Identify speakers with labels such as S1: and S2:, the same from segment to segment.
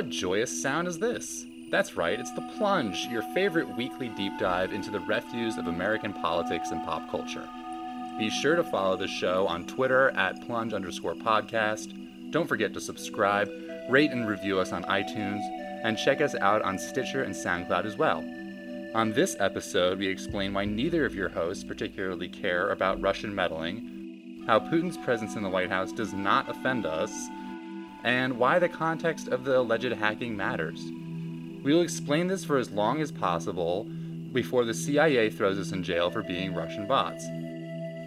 S1: What joyous sound is this? That's right, it's The Plunge, your favorite weekly deep dive into the refuse of American politics and pop culture. Be sure to follow the show on Twitter at plunge underscore podcast. Don't forget to subscribe, rate and review us on iTunes, and check us out on Stitcher and SoundCloud as well. On this episode, we explain why neither of your hosts particularly care about Russian meddling, how Putin's presence in the White House does not offend us, and why the context of the alleged hacking matters. We will explain this for as long as possible before the CIA throws us in jail for being Russian bots.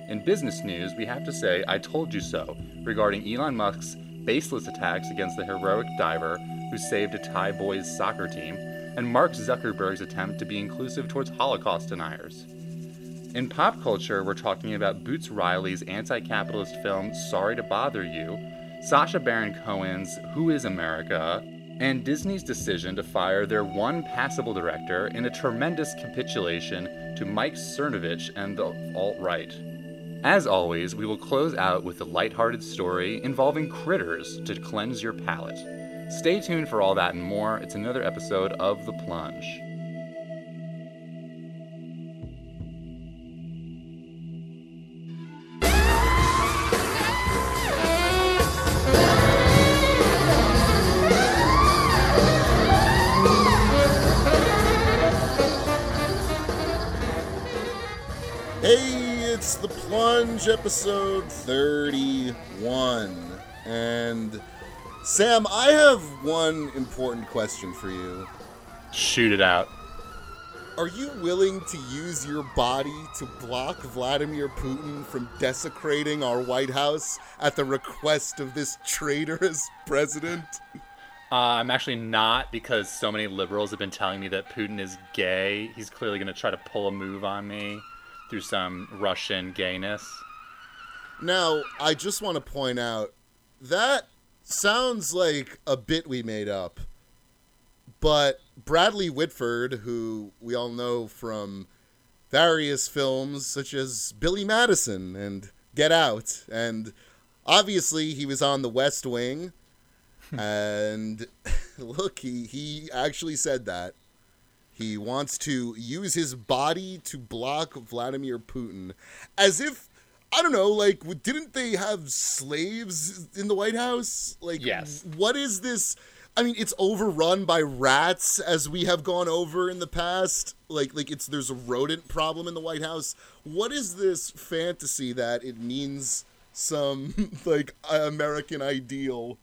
S1: In business news, we have to say, I told you so, regarding Elon Musk's baseless attacks against the heroic diver who saved a Thai boys soccer team, and Mark Zuckerberg's attempt to be inclusive towards Holocaust deniers. In pop culture, we're talking about Boots Riley's anti capitalist film Sorry to Bother You, Sacha Baron Cohen's Who is America, and Disney's decision to fire their one passable director in a tremendous capitulation to Mike Cernovich and the alt right. As always, we will close out with a lighthearted story involving critters to cleanse your palate. Stay tuned for all that and more. It's another episode of The Plunge.
S2: Episode 31. And Sam, I have one important question for you.
S1: Shoot it out.
S2: Are you willing to use your body to block Vladimir Putin from desecrating our White House at the request of this traitorous president?
S1: Uh, I'm actually not because so many liberals have been telling me that Putin is gay. He's clearly going to try to pull a move on me through some Russian gayness.
S2: Now, I just want to point out that sounds like a bit we made up. But Bradley Whitford, who we all know from various films such as Billy Madison and Get Out, and obviously he was on The West Wing. and look, he, he actually said that. He wants to use his body to block Vladimir Putin. As if, I don't know, like, didn't they have slaves in the White House? Like,
S1: Yes.
S2: what is this? I mean, it's overrun by rats, as we have gone over in the past. Like, like it's there's a rodent problem in the White House. What is this fantasy that it means some like American ideal?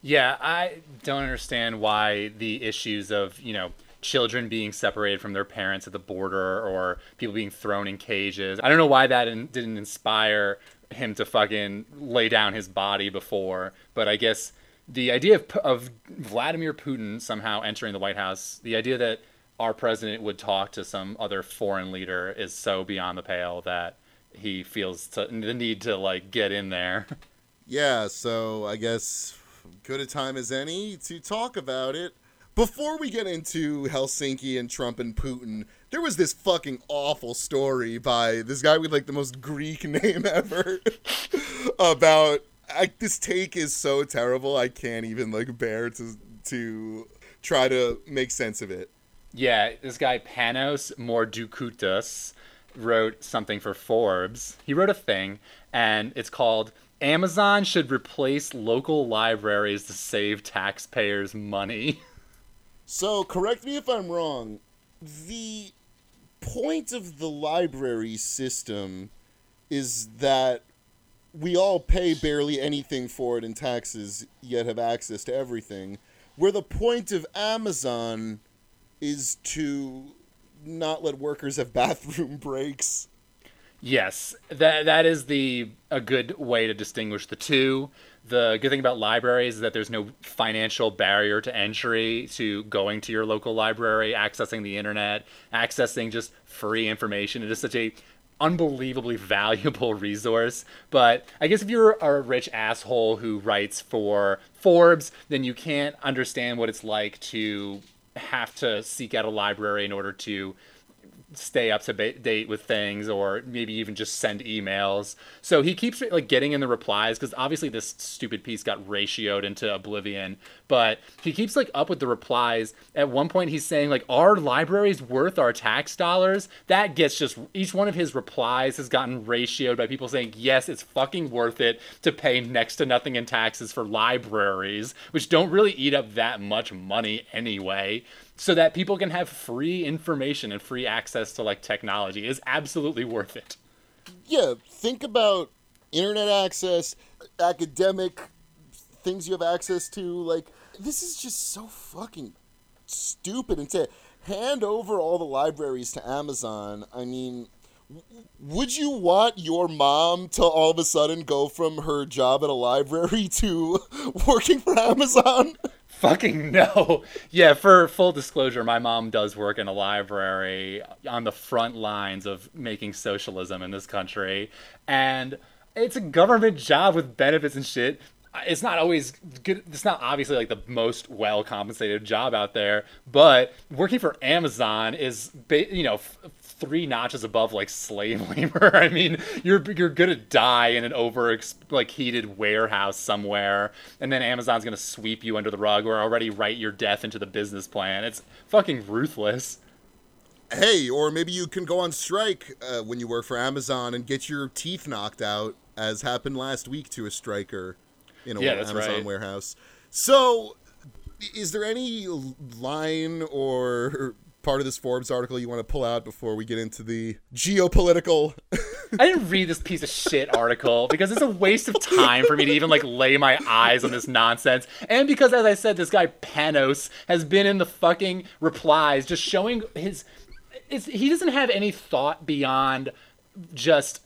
S1: Yeah, I don't understand why the issues of, you know, children being separated from their parents at the border or people being thrown in cages. I don't know why that in, didn't inspire him to fucking lay down his body before, but I guess the idea of, of Vladimir Putin somehow entering the White House, the idea that our president would talk to some other foreign leader is so beyond the pale that he feels to, the need to like get in there.
S2: Yeah, so I guess good a time as any to talk about it. Before we get into Helsinki and Trump and Putin, there was this fucking awful story by this guy with like the most Greek name ever about I, this take is so terrible I can't even like bear to to try to make sense of it.
S1: Yeah, this guy Panos Mourdoukoutas wrote something for Forbes. He wrote a thing, and it's called Amazon should replace local libraries to save taxpayers money.
S2: So, correct me if I'm wrong. The point of the library system is that we all pay barely anything for it in taxes, yet have access to everything. Where the point of Amazon is to not let workers have bathroom breaks.
S1: Yes, that that is the a good way to distinguish the two. The good thing about libraries is that there's no financial barrier to entry to going to your local library, accessing the internet, accessing just free information. It is such a unbelievably valuable resource. But I guess if you're a rich asshole who writes for Forbes, then you can't understand what it's like to have to seek out a library in order to stay up to ba- date with things or maybe even just send emails. So he keeps like getting in the replies because obviously this stupid piece got ratioed into oblivion, but he keeps like up with the replies. At one point he's saying like our libraries worth our tax dollars. That gets just each one of his replies has gotten ratioed by people saying yes, it's fucking worth it to pay next to nothing in taxes for libraries, which don't really eat up that much money anyway so that people can have free information and free access to like technology is absolutely worth it.
S2: Yeah, think about internet access, academic things you have access to. Like, this is just so fucking stupid. And to hand over all the libraries to Amazon, I mean, would you want your mom to all of a sudden go from her job at a library to working for Amazon?
S1: Fucking no. Yeah, for full disclosure, my mom does work in a library on the front lines of making socialism in this country. And it's a government job with benefits and shit. It's not always good. It's not obviously like the most well compensated job out there, but working for Amazon is, you know, three notches above like slave labor. I mean, you're you're gonna die in an over like heated warehouse somewhere, and then Amazon's gonna sweep you under the rug or already write your death into the business plan. It's fucking ruthless.
S2: Hey, or maybe you can go on strike uh, when you work for Amazon and get your teeth knocked out, as happened last week to a striker in a
S1: yeah,
S2: Amazon
S1: right.
S2: warehouse. So, is there any line or part of this Forbes article you want to pull out before we get into the geopolitical?
S1: I didn't read this piece of shit article because it's a waste of time for me to even like lay my eyes on this nonsense. And because as I said, this guy Panos has been in the fucking replies just showing his he doesn't have any thought beyond just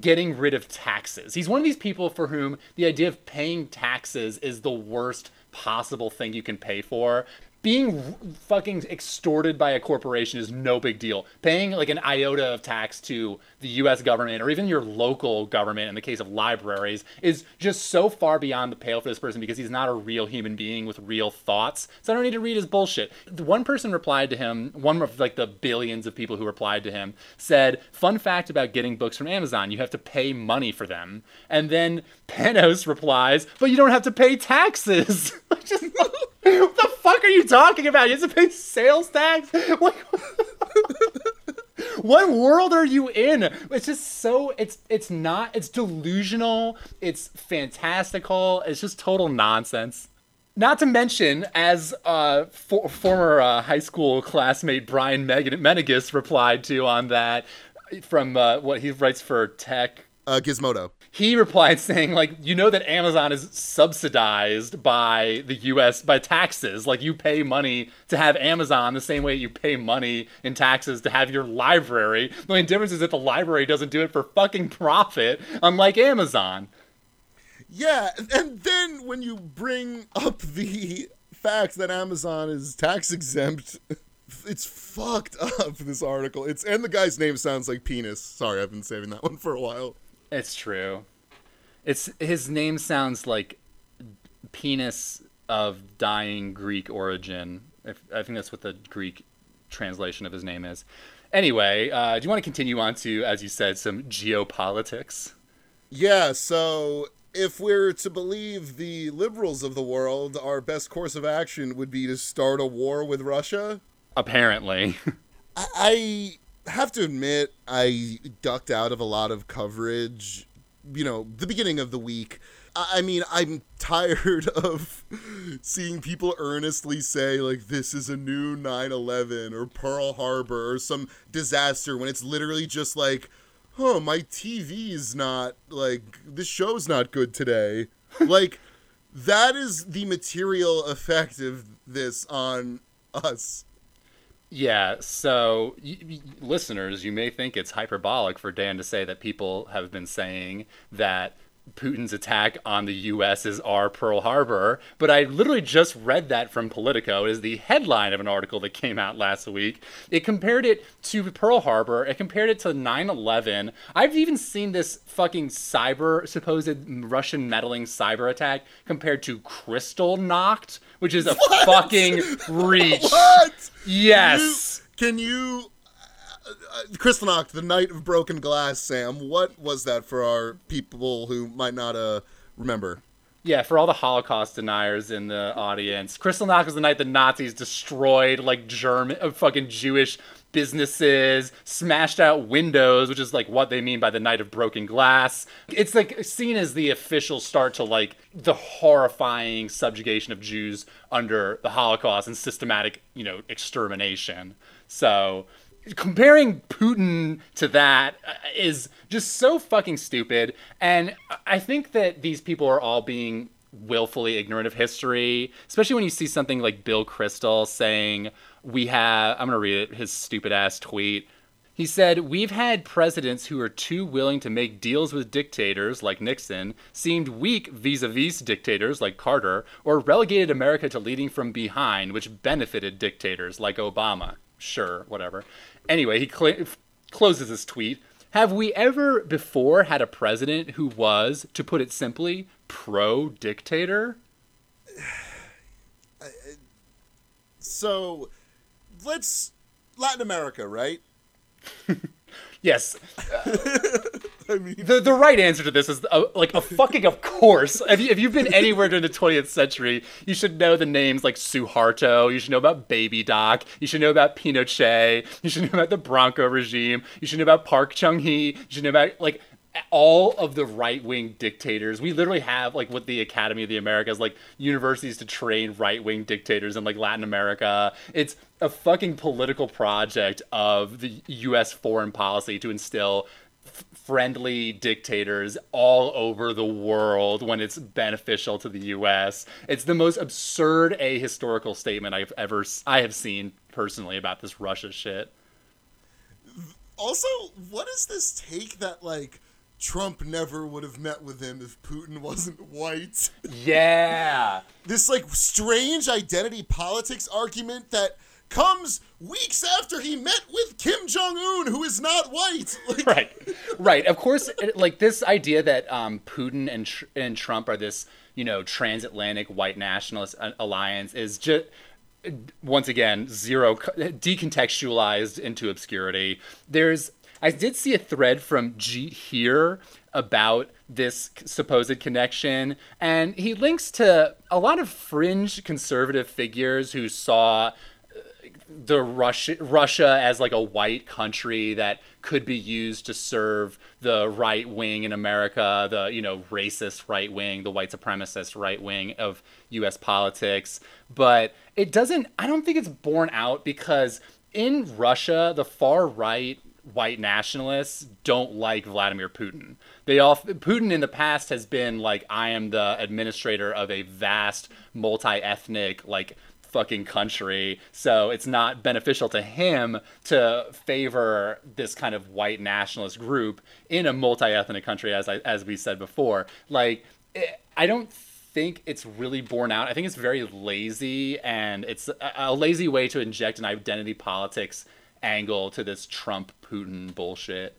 S1: getting rid of taxes. He's one of these people for whom the idea of paying taxes is the worst possible thing you can pay for being fucking extorted by a corporation is no big deal. Paying like an iota of tax to the US government or even your local government in the case of libraries is just so far beyond the pale for this person because he's not a real human being with real thoughts. So I don't need to read his bullshit. One person replied to him, one of like the billions of people who replied to him said, "Fun fact about getting books from Amazon, you have to pay money for them." And then Panos replies, "But you don't have to pay taxes." What the fuck are you talking about? You have to pay sales tax? What, what world are you in? It's just so it's it's not it's delusional. It's fantastical. It's just total nonsense. Not to mention, as uh, for, former uh, high school classmate Brian Menegus replied to on that from uh, what he writes for Tech.
S2: Uh, Gizmodo.
S1: He replied saying like you know that amazon is subsidized by the us by taxes. Like you pay money to have amazon the same way you pay money in taxes to have your library. The only difference is that the library doesn't do it for fucking profit unlike amazon.
S2: Yeah and then when you bring up the fact that amazon is tax exempt it's fucked up this article. It's and the guy's name sounds like penis. Sorry i've been saving that one for a while
S1: it's true. It's his name sounds like penis of dying Greek origin. If, I think that's what the Greek translation of his name is. Anyway, uh, do you want to continue on to, as you said, some geopolitics?
S2: Yeah. So if we're to believe the liberals of the world, our best course of action would be to start a war with Russia.
S1: Apparently.
S2: I have to admit, I ducked out of a lot of coverage, you know, the beginning of the week. I mean, I'm tired of seeing people earnestly say, like, this is a new 9 11 or Pearl Harbor or some disaster when it's literally just like, oh, my TV is not, like, this show's not good today. like, that is the material effect of this on us.
S1: Yeah, so y- y- listeners, you may think it's hyperbolic for Dan to say that people have been saying that Putin's attack on the U.S. is our Pearl Harbor, but I literally just read that from Politico. It is the headline of an article that came out last week. It compared it to Pearl Harbor. It compared it to 9/11. I've even seen this fucking cyber supposed Russian meddling cyber attack compared to Kristallnacht, which is a
S2: what?
S1: fucking reach.
S2: What?
S1: Yes.
S2: Can you, can you Kristallnacht, the Night of Broken Glass. Sam, what was that for our people who might not uh, remember?
S1: Yeah, for all the Holocaust deniers in the audience, Kristallnacht was the night the Nazis destroyed like German, uh, fucking Jewish businesses, smashed out windows, which is like what they mean by the night of broken glass. It's like seen as the official start to like the horrifying subjugation of Jews under the Holocaust and systematic, you know, extermination. So comparing Putin to that uh, just so fucking stupid. And I think that these people are all being willfully ignorant of history, especially when you see something like Bill Kristol saying, We have, I'm going to read it, his stupid ass tweet. He said, We've had presidents who are too willing to make deals with dictators like Nixon, seemed weak vis a vis dictators like Carter, or relegated America to leading from behind, which benefited dictators like Obama. Sure, whatever. Anyway, he cl- closes his tweet. Have we ever before had a president who was, to put it simply, pro dictator?
S2: So, let's Latin America, right?
S1: Yes. I mean, the the right answer to this is a, like a fucking of course. If, you, if you've been anywhere during the 20th century, you should know the names like Suharto. You should know about Baby Doc. You should know about Pinochet. You should know about the Franco regime. You should know about Park Chung Hee. You should know about like all of the right wing dictators. We literally have like with the Academy of the Americas, like universities to train right wing dictators in like Latin America. It's a fucking political project of the U.S. foreign policy to instill friendly dictators all over the world when it's beneficial to the U.S. It's the most absurd ahistorical statement I've ever I have seen personally about this Russia shit.
S2: Also, what is this take that like? Trump never would have met with him if Putin wasn't white.
S1: Yeah.
S2: this like strange identity politics argument that comes weeks after he met with Kim Jong Un, who is not white. Like,
S1: right, right. Of course, like this idea that um, Putin and Tr- and Trump are this you know transatlantic white nationalist alliance is just once again zero decontextualized into obscurity. There's I did see a thread from Jeet Heer about this supposed connection, and he links to a lot of fringe conservative figures who saw uh, the Russia Russia as like a white country that could be used to serve the right wing in America, the you know racist right wing, the white supremacist right wing of U.S. politics. But it doesn't. I don't think it's borne out because in Russia, the far right white nationalists don't like Vladimir Putin. They all Putin in the past has been like I am the administrator of a vast multi-ethnic like fucking country. So it's not beneficial to him to favor this kind of white nationalist group in a multi-ethnic country as I, as we said before. Like it, I don't think it's really borne out. I think it's very lazy and it's a, a lazy way to inject an identity politics angle to this Trump Putin bullshit.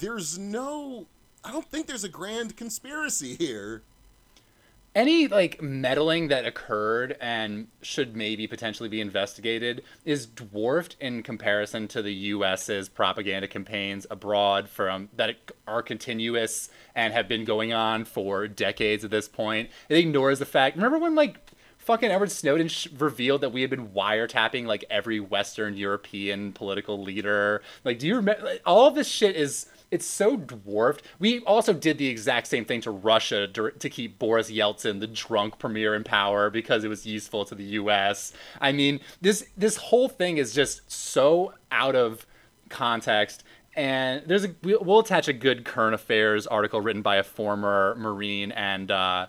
S2: There's no I don't think there's a grand conspiracy here.
S1: Any like meddling that occurred and should maybe potentially be investigated is dwarfed in comparison to the US's propaganda campaigns abroad from that are continuous and have been going on for decades at this point. It ignores the fact. Remember when like fucking Edward Snowden sh- revealed that we had been wiretapping like every Western European political leader. Like, do you remember? Like, all this shit is it's so dwarfed. We also did the exact same thing to Russia to, keep Boris Yeltsin, the drunk premier, in power because it was useful to the U.S. I mean, this this whole thing is just so out of context and there's a we'll attach a good current affairs article written by a former marine and uh,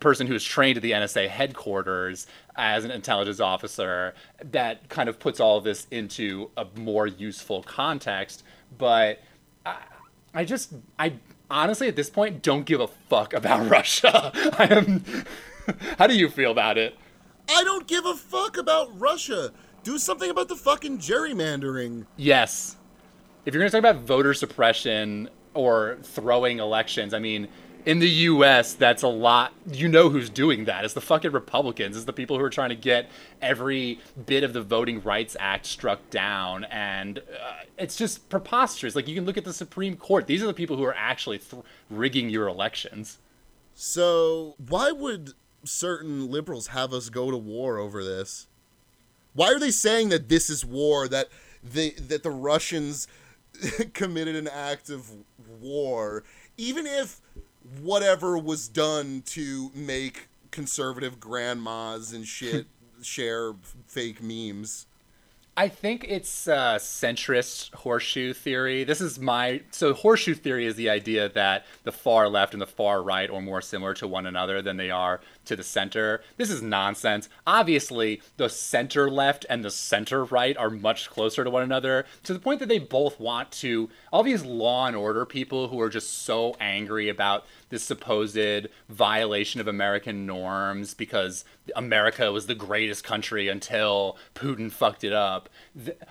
S1: person who was trained at the NSA headquarters as an intelligence officer that kind of puts all of this into a more useful context but I, just I honestly at this point don't give a fuck about Russia. I am how do you feel about it?
S2: I don't give a fuck about Russia. Do something about the fucking gerrymandering.
S1: Yes. If you're going to talk about voter suppression or throwing elections, I mean, in the US, that's a lot. You know who's doing that. It's the fucking Republicans. It's the people who are trying to get every bit of the Voting Rights Act struck down. And uh, it's just preposterous. Like, you can look at the Supreme Court. These are the people who are actually th- rigging your elections.
S2: So, why would certain liberals have us go to war over this? Why are they saying that this is war? That the that the Russians committed an act of war, even if whatever was done to make conservative grandmas and shit share fake memes.
S1: I think it's uh, centrist horseshoe theory. This is my so horseshoe theory is the idea that the far left and the far right are more similar to one another than they are to the center. This is nonsense. Obviously, the center left and the center right are much closer to one another to the point that they both want to all these law and order people who are just so angry about this supposed violation of American norms because America was the greatest country until Putin fucked it up.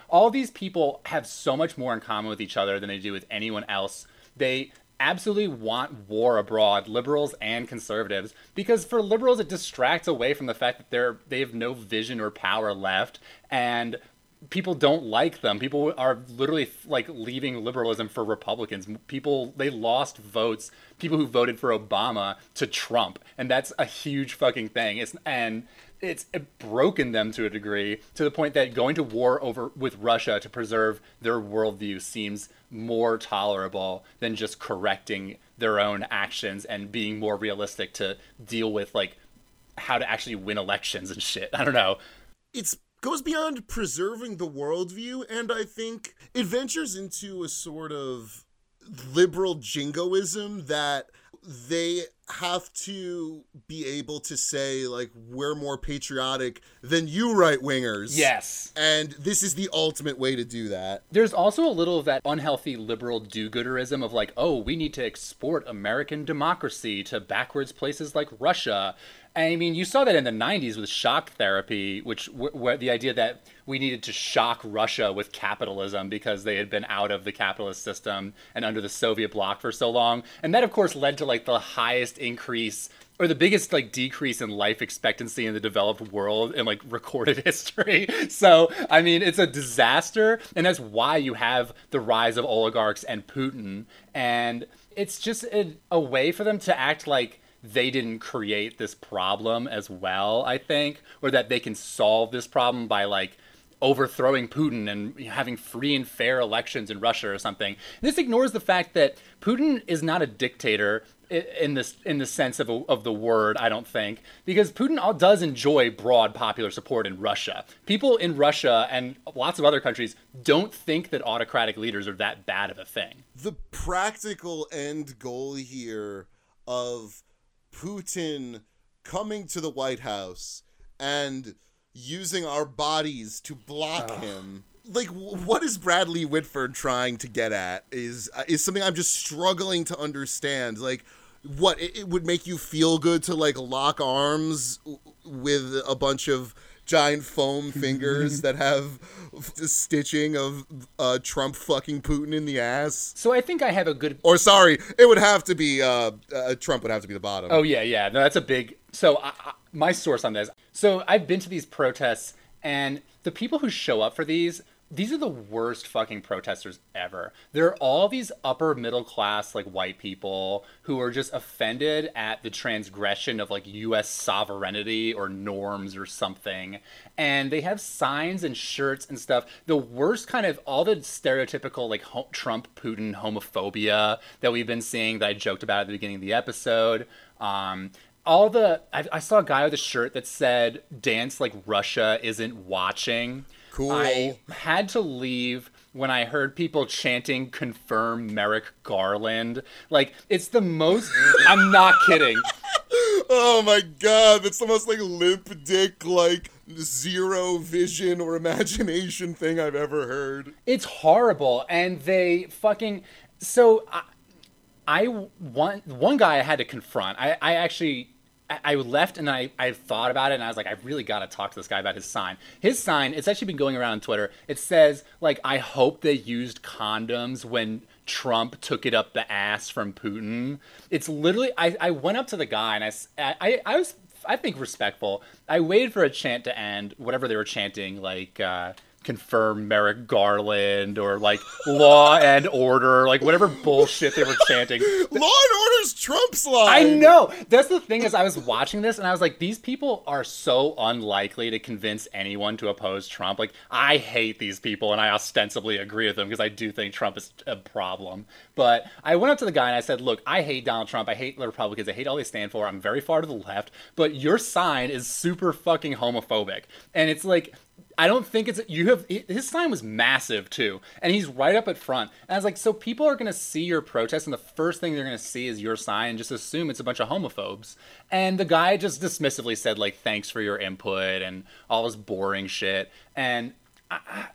S1: all these people have so much more in common with each other than they do with anyone else. They absolutely want war abroad, liberals and conservatives, because for liberals it distracts away from the fact that they're they have no vision or power left and people don't like them. People are literally like leaving liberalism for Republicans. People they lost votes. People who voted for Obama to Trump, and that's a huge fucking thing. It's and it's broken them to a degree to the point that going to war over with Russia to preserve their worldview seems more tolerable than just correcting their own actions and being more realistic to deal with like how to actually win elections and shit. I don't know.
S2: It's goes beyond preserving the worldview, and I think it ventures into a sort of liberal jingoism that they have to be able to say like we're more patriotic than you right wingers.
S1: Yes.
S2: And this is the ultimate way to do that.
S1: There's also a little of that unhealthy liberal do-gooderism of like, "Oh, we need to export American democracy to backwards places like Russia." I mean, you saw that in the 90s with shock therapy, which where the idea that we needed to shock Russia with capitalism because they had been out of the capitalist system and under the Soviet bloc for so long. And that of course led to like the highest increase or the biggest like decrease in life expectancy in the developed world in like recorded history. So, I mean, it's a disaster and that's why you have the rise of oligarchs and Putin and it's just a, a way for them to act like they didn't create this problem as well, I think, or that they can solve this problem by like overthrowing Putin and having free and fair elections in Russia or something. This ignores the fact that Putin is not a dictator in this in the sense of, a, of the word i don't think because putin does enjoy broad popular support in russia people in russia and lots of other countries don't think that autocratic leaders are that bad of a thing
S2: the practical end goal here of Putin coming to the White House and using our bodies to block him. Like, what is Bradley Whitford trying to get at? Is is something I'm just struggling to understand. Like, what it, it would make you feel good to like lock arms with a bunch of giant foam fingers that have stitching of uh, Trump fucking Putin in the ass.
S1: So I think I have a good.
S2: Or sorry, it would have to be uh, uh, Trump would have to be the bottom.
S1: Oh yeah, yeah. No, that's a big. So I, I, my source on this. So I've been to these protests, and the people who show up for these these are the worst fucking protesters ever. They're all these upper middle class like white people who are just offended at the transgression of like US sovereignty or norms or something. And they have signs and shirts and stuff. The worst kind of all the stereotypical like ho- Trump Putin homophobia that we've been seeing that I joked about at the beginning of the episode. Um, all the I, I saw a guy with a shirt that said dance like Russia isn't watching
S2: Cool.
S1: I had to leave when I heard people chanting confirm Merrick Garland. Like it's the most I'm not kidding.
S2: Oh my god, that's the most like limp dick like zero vision or imagination thing I've ever heard.
S1: It's horrible and they fucking so I, I one one guy I had to confront. I I actually I left and I, I thought about it and I was like, I really got to talk to this guy about his sign. His sign, it's actually been going around on Twitter. It says, like, I hope they used condoms when Trump took it up the ass from Putin. It's literally, I, I went up to the guy and I, I, I was, I think, respectful. I waited for a chant to end, whatever they were chanting, like, uh, confirm Merrick Garland or like Law and Order, like whatever bullshit they were chanting.
S2: Law and Order's Trump's line.
S1: I know. That's the thing is I was watching this and I was like, these people are so unlikely to convince anyone to oppose Trump. Like I hate these people and I ostensibly agree with them because I do think Trump is a problem. But I went up to the guy and I said, look, I hate Donald Trump. I hate the Republicans. I hate all they stand for. I'm very far to the left. But your sign is super fucking homophobic. And it's like I don't think it's you have his sign was massive too, and he's right up at front. And I was like, so people are gonna see your protest, and the first thing they're gonna see is your sign, and just assume it's a bunch of homophobes. And the guy just dismissively said like, thanks for your input and all this boring shit. And I,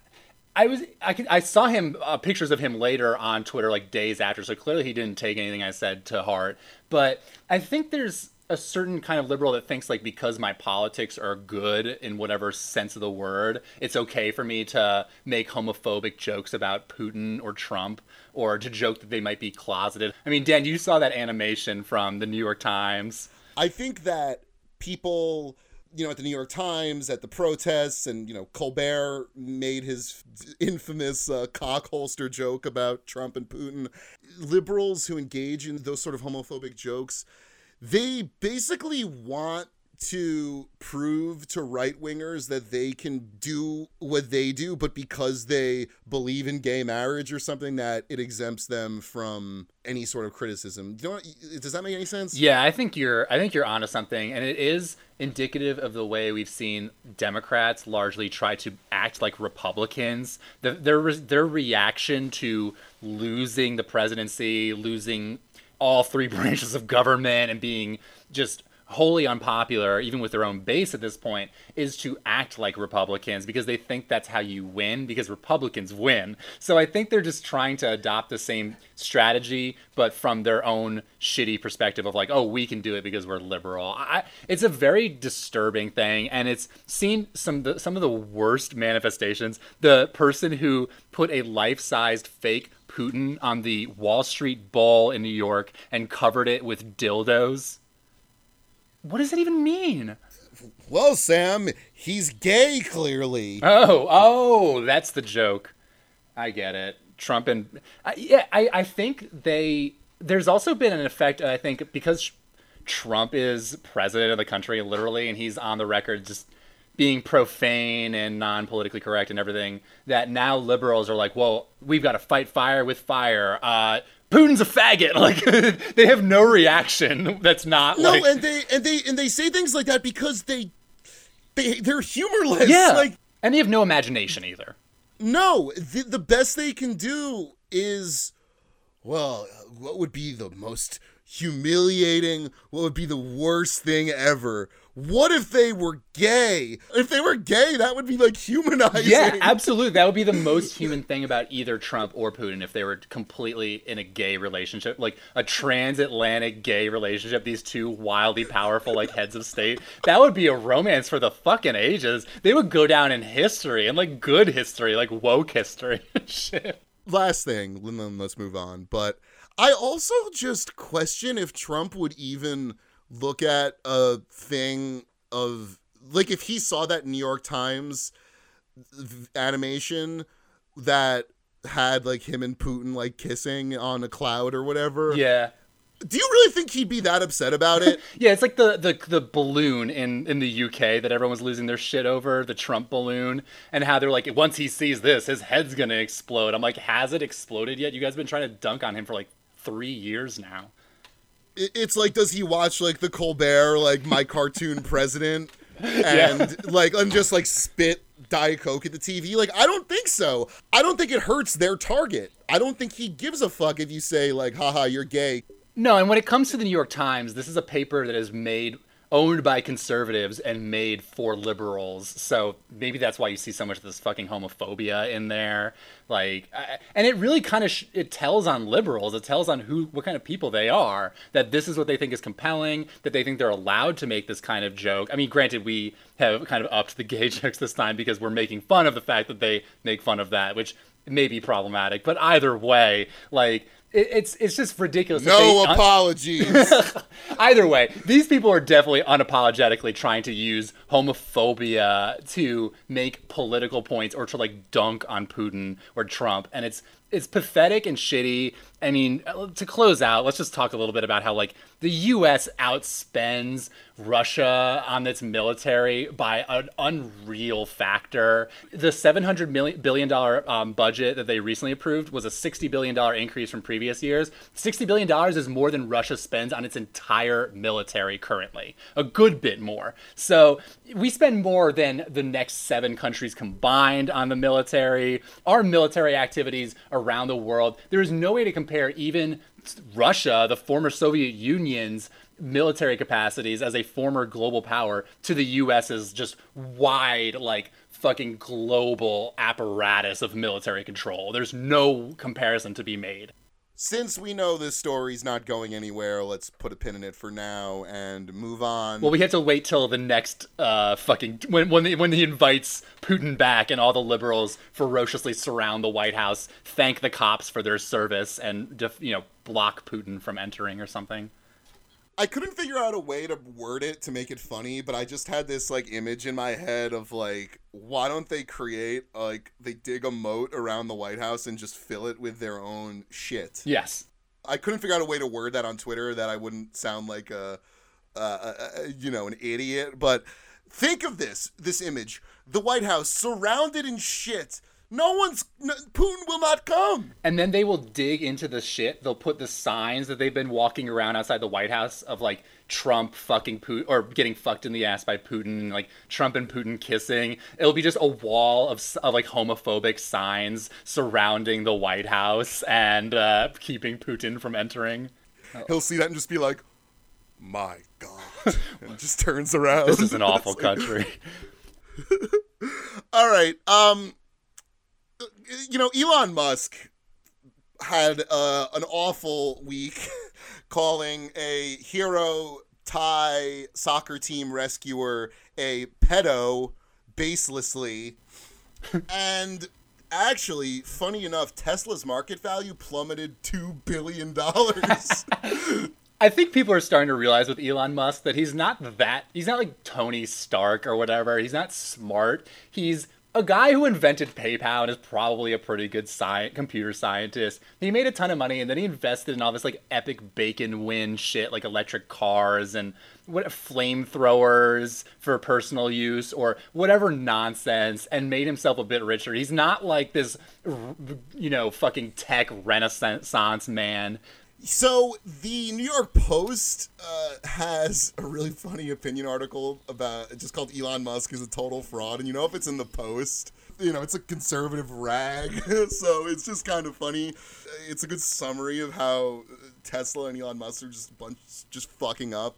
S1: I, was I, could, I saw him uh, pictures of him later on Twitter like days after, so clearly he didn't take anything I said to heart. But I think there's a certain kind of liberal that thinks like because my politics are good in whatever sense of the word, it's okay for me to make homophobic jokes about Putin or Trump or to joke that they might be closeted. I mean, Dan, you saw that animation from the New York Times.
S2: I think that people you know, at the New York Times, at the protests, and you know, Colbert made his infamous uh, cock holster joke about Trump and Putin. Liberals who engage in those sort of homophobic jokes they basically want to prove to right wingers that they can do what they do, but because they believe in gay marriage or something, that it exempts them from any sort of criticism. You know, does that make any sense?
S1: Yeah, I think you're. I think you're onto something, and it is indicative of the way we've seen Democrats largely try to act like Republicans. The, their their reaction to losing the presidency, losing all three branches of government and being just wholly unpopular, even with their own base at this point, is to act like Republicans because they think that's how you win, because Republicans win. So I think they're just trying to adopt the same strategy, but from their own shitty perspective of like, oh, we can do it because we're liberal. I, it's a very disturbing thing, and it's seen some the, some of the worst manifestations. The person who put a life-sized fake Putin on the Wall Street Ball in New York and covered it with dildos. What does that even mean?
S2: Well, Sam, he's gay, clearly.
S1: Oh, oh, that's the joke. I get it. Trump and uh, yeah, I, I think they. There's also been an effect. I think because Trump is president of the country, literally, and he's on the record just being profane and non politically correct and everything, that now liberals are like, well, we've got to fight fire with fire. Uh, Putin's a faggot. Like they have no reaction. That's not
S2: no,
S1: like...
S2: and they and they and they say things like that because they they they're humorless.
S1: Yeah,
S2: like
S1: and they have no imagination either.
S2: No, the the best they can do is, well, what would be the most humiliating? What would be the worst thing ever? What if they were gay? If they were gay, that would be like humanizing.
S1: Yeah, absolutely. That would be the most human thing about either Trump or Putin if they were completely in a gay relationship, like a transatlantic gay relationship. These two wildly powerful like heads of state. That would be a romance for the fucking ages. They would go down in history and like good history, like woke history. Shit.
S2: Last thing, then let's move on. But I also just question if Trump would even look at a thing of like if he saw that New York Times animation that had like him and Putin like kissing on a cloud or whatever.
S1: Yeah.
S2: Do you really think he'd be that upset about it?
S1: yeah, it's like the, the the balloon in in the UK that everyone's losing their shit over, the Trump balloon, and how they're like, once he sees this, his head's gonna explode. I'm like, has it exploded yet? You guys have been trying to dunk on him for like three years now
S2: it's like does he watch like the Colbert like my cartoon president and yeah. like and just like spit Diet Coke at the TV? Like I don't think so. I don't think it hurts their target. I don't think he gives a fuck if you say like haha you're gay.
S1: No, and when it comes to the New York Times, this is a paper that is made owned by conservatives and made for liberals. So maybe that's why you see so much of this fucking homophobia in there. Like, I, and it really kind of sh- it tells on liberals. It tells on who what kind of people they are. That this is what they think is compelling. That they think they're allowed to make this kind of joke. I mean, granted, we have kind of upped the gay jokes this time because we're making fun of the fact that they make fun of that, which may be problematic. But either way, like it's it's just ridiculous.
S2: No
S1: they, uh,
S2: apologies.
S1: Either way, these people are definitely unapologetically trying to use homophobia to make political points or to like dunk on Putin or Trump, and it's it's pathetic and shitty. I mean, to close out, let's just talk a little bit about how like the U.S. outspends Russia on its military by an unreal factor. The seven hundred million billion dollar um, budget that they recently approved was a sixty billion dollar increase from previous years. Sixty billion dollars is more than Russia spends on its entire military currently, a good bit more. So we spend more than the next seven countries combined on the military. Our military activities around the world. There is no way to compare even Russia, the former Soviet Union's military capacities as a former global power to the US's just wide, like, fucking global apparatus of military control. There's no comparison to be made
S2: since we know this story's not going anywhere, let's put a pin in it for now and move on.
S1: Well, we have to wait till the next uh, fucking when when when he invites Putin back and all the liberals ferociously surround the White House, thank the cops for their service, and you know block Putin from entering or something.
S2: I couldn't figure out a way to word it to make it funny, but I just had this like image in my head of like, why don't they create like they dig a moat around the White House and just fill it with their own shit?
S1: Yes.
S2: I couldn't figure out a way to word that on Twitter that I wouldn't sound like a, a, a you know, an idiot. But think of this: this image, the White House surrounded in shit no one's no, Putin will not come.
S1: And then they will dig into the shit. They'll put the signs that they've been walking around outside the White House of like Trump fucking Putin or getting fucked in the ass by Putin, like Trump and Putin kissing. It'll be just a wall of, of like homophobic signs surrounding the White House and uh, keeping Putin from entering.
S2: He'll see that and just be like, "My God," and just turns around.
S1: This is an awful country.
S2: All right. Um you know, Elon Musk had uh, an awful week calling a hero Thai soccer team rescuer a pedo baselessly. and actually, funny enough, Tesla's market value plummeted $2 billion.
S1: I think people are starting to realize with Elon Musk that he's not that, he's not like Tony Stark or whatever. He's not smart. He's a guy who invented PayPal and is probably a pretty good sci- computer scientist. He made a ton of money and then he invested in all this like epic bacon win shit like electric cars and what flamethrowers for personal use or whatever nonsense and made himself a bit richer. He's not like this you know fucking tech renaissance man
S2: so the New York Post uh, has a really funny opinion article about just called Elon Musk is a total fraud, and you know if it's in the Post, you know it's a conservative rag, so it's just kind of funny. It's a good summary of how Tesla and Elon Musk are just bunch just fucking up.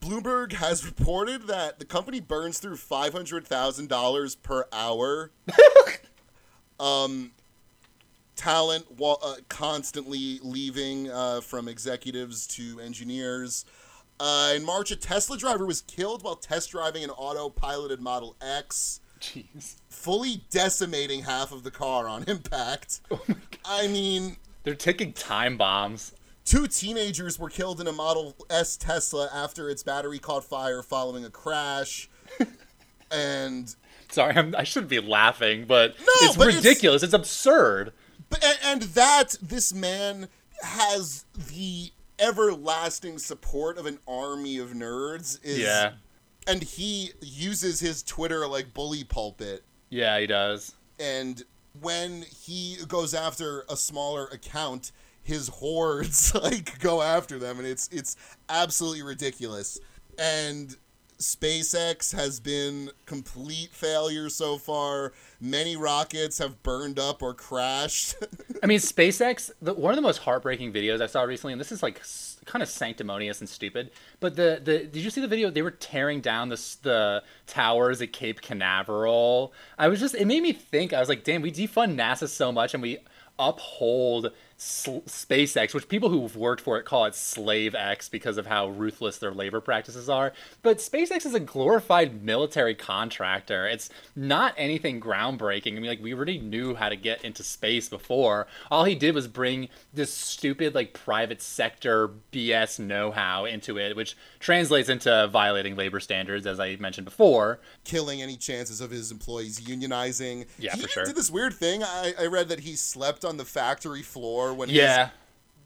S2: Bloomberg has reported that the company burns through five hundred thousand dollars per hour. um, talent uh, constantly leaving uh, from executives to engineers. Uh, in March, a Tesla driver was killed while test driving an autopiloted Model X.
S1: Jeez.
S2: Fully decimating half of the car on impact. Oh I mean,
S1: they're taking time bombs.
S2: Two teenagers were killed in a Model S Tesla after its battery caught fire following a crash. and
S1: sorry, I'm, I should not be laughing, but no, it's but ridiculous. It's, it's absurd.
S2: But and, and that this man has the everlasting support of an army of nerds is
S1: yeah.
S2: and he uses his twitter like bully pulpit.
S1: Yeah he does.
S2: And when he goes after a smaller account his hordes like go after them and it's it's absolutely ridiculous. And SpaceX has been complete failure so far. Many rockets have burned up or crashed.
S1: I mean, SpaceX, the, one of the most heartbreaking videos I saw recently, and this is like kind of sanctimonious and stupid. But the the did you see the video? They were tearing down the the towers at Cape Canaveral. I was just it made me think. I was like, damn, we defund NASA so much, and we uphold SpaceX, which people who've worked for it call it Slave X because of how ruthless their labor practices are. But SpaceX is a glorified military contractor. It's not anything groundbreaking. I mean, like, we already knew how to get into space before. All he did was bring this stupid, like, private sector BS know how into it, which translates into violating labor standards, as I mentioned before.
S2: Killing any chances of his employees unionizing.
S1: Yeah,
S2: he
S1: for sure.
S2: did this weird thing. I, I read that he slept on the factory floor when
S1: yeah.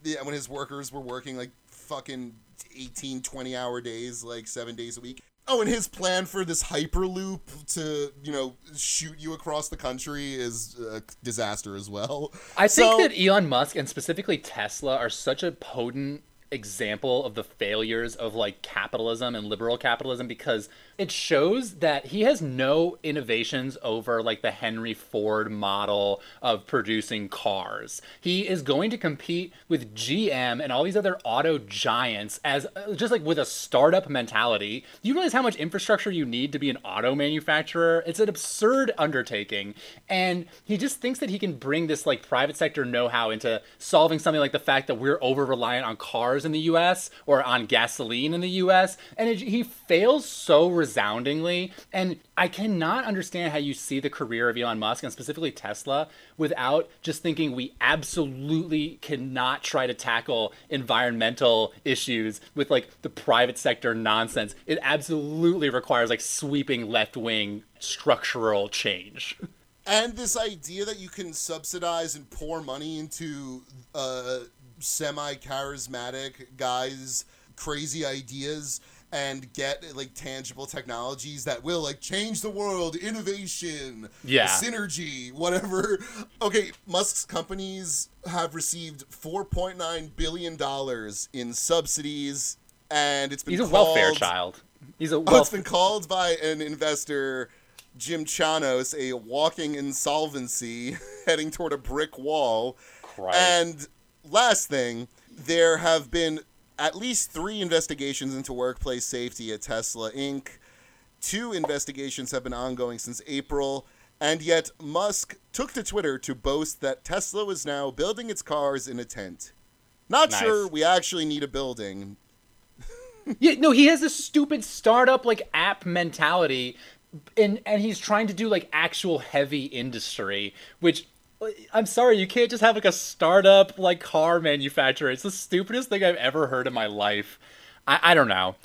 S2: his, yeah when his workers were working like fucking 18 20 hour days like 7 days a week. Oh, and his plan for this hyperloop to, you know, shoot you across the country is a disaster as well.
S1: I think that Elon Musk and specifically Tesla are such a potent example of the failures of like capitalism and liberal capitalism because it shows that he has no innovations over like the Henry Ford model of producing cars. He is going to compete with GM and all these other auto giants as uh, just like with a startup mentality. You realize how much infrastructure you need to be an auto manufacturer? It's an absurd undertaking. And he just thinks that he can bring this like private sector know how into solving something like the fact that we're over reliant on cars in the US or on gasoline in the US. And it, he fails so resoundingly. And I cannot understand how you see the career of Elon Musk and specifically Tesla without just thinking we absolutely cannot try to tackle environmental issues with like the private sector nonsense. It absolutely requires like sweeping left wing structural change.
S2: And this idea that you can subsidize and pour money into uh, semi charismatic guys' crazy ideas and get like tangible technologies that will like change the world, innovation,
S1: yeah,
S2: synergy, whatever. Okay, Musk's companies have received 4.9 billion dollars in subsidies, and it's been
S1: he's a
S2: called,
S1: welfare child. He's a
S2: oh, it's been called by an investor. Jim Chanos, a walking insolvency heading toward a brick wall.
S1: Christ.
S2: And last thing, there have been at least three investigations into workplace safety at Tesla Inc. Two investigations have been ongoing since April, and yet Musk took to Twitter to boast that Tesla was now building its cars in a tent. Not
S1: Nice.
S2: sure we actually need a building.
S1: Yeah, no, he has this stupid startup like app mentality, and and he's trying to do like actual heavy industry, which. I'm sorry, you can't just have like a startup like car manufacturer. It's the stupidest thing I've ever heard in my life. I, I don't know.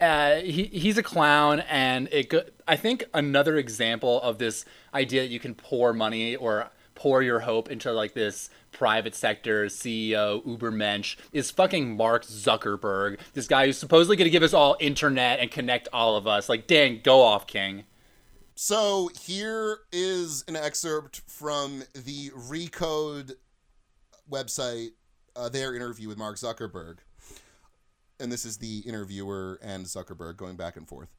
S1: Uh, he he's a clown, and it. Go- I think another example of this idea that you can pour money or pour your hope into like this private sector CEO Ubermensch is fucking Mark Zuckerberg, this guy who's supposedly going to give us all internet and connect all of us. Like, dang, go off, King.
S2: So here is an excerpt from the Recode website, uh, their interview with Mark Zuckerberg. And this is the interviewer and Zuckerberg going back and forth.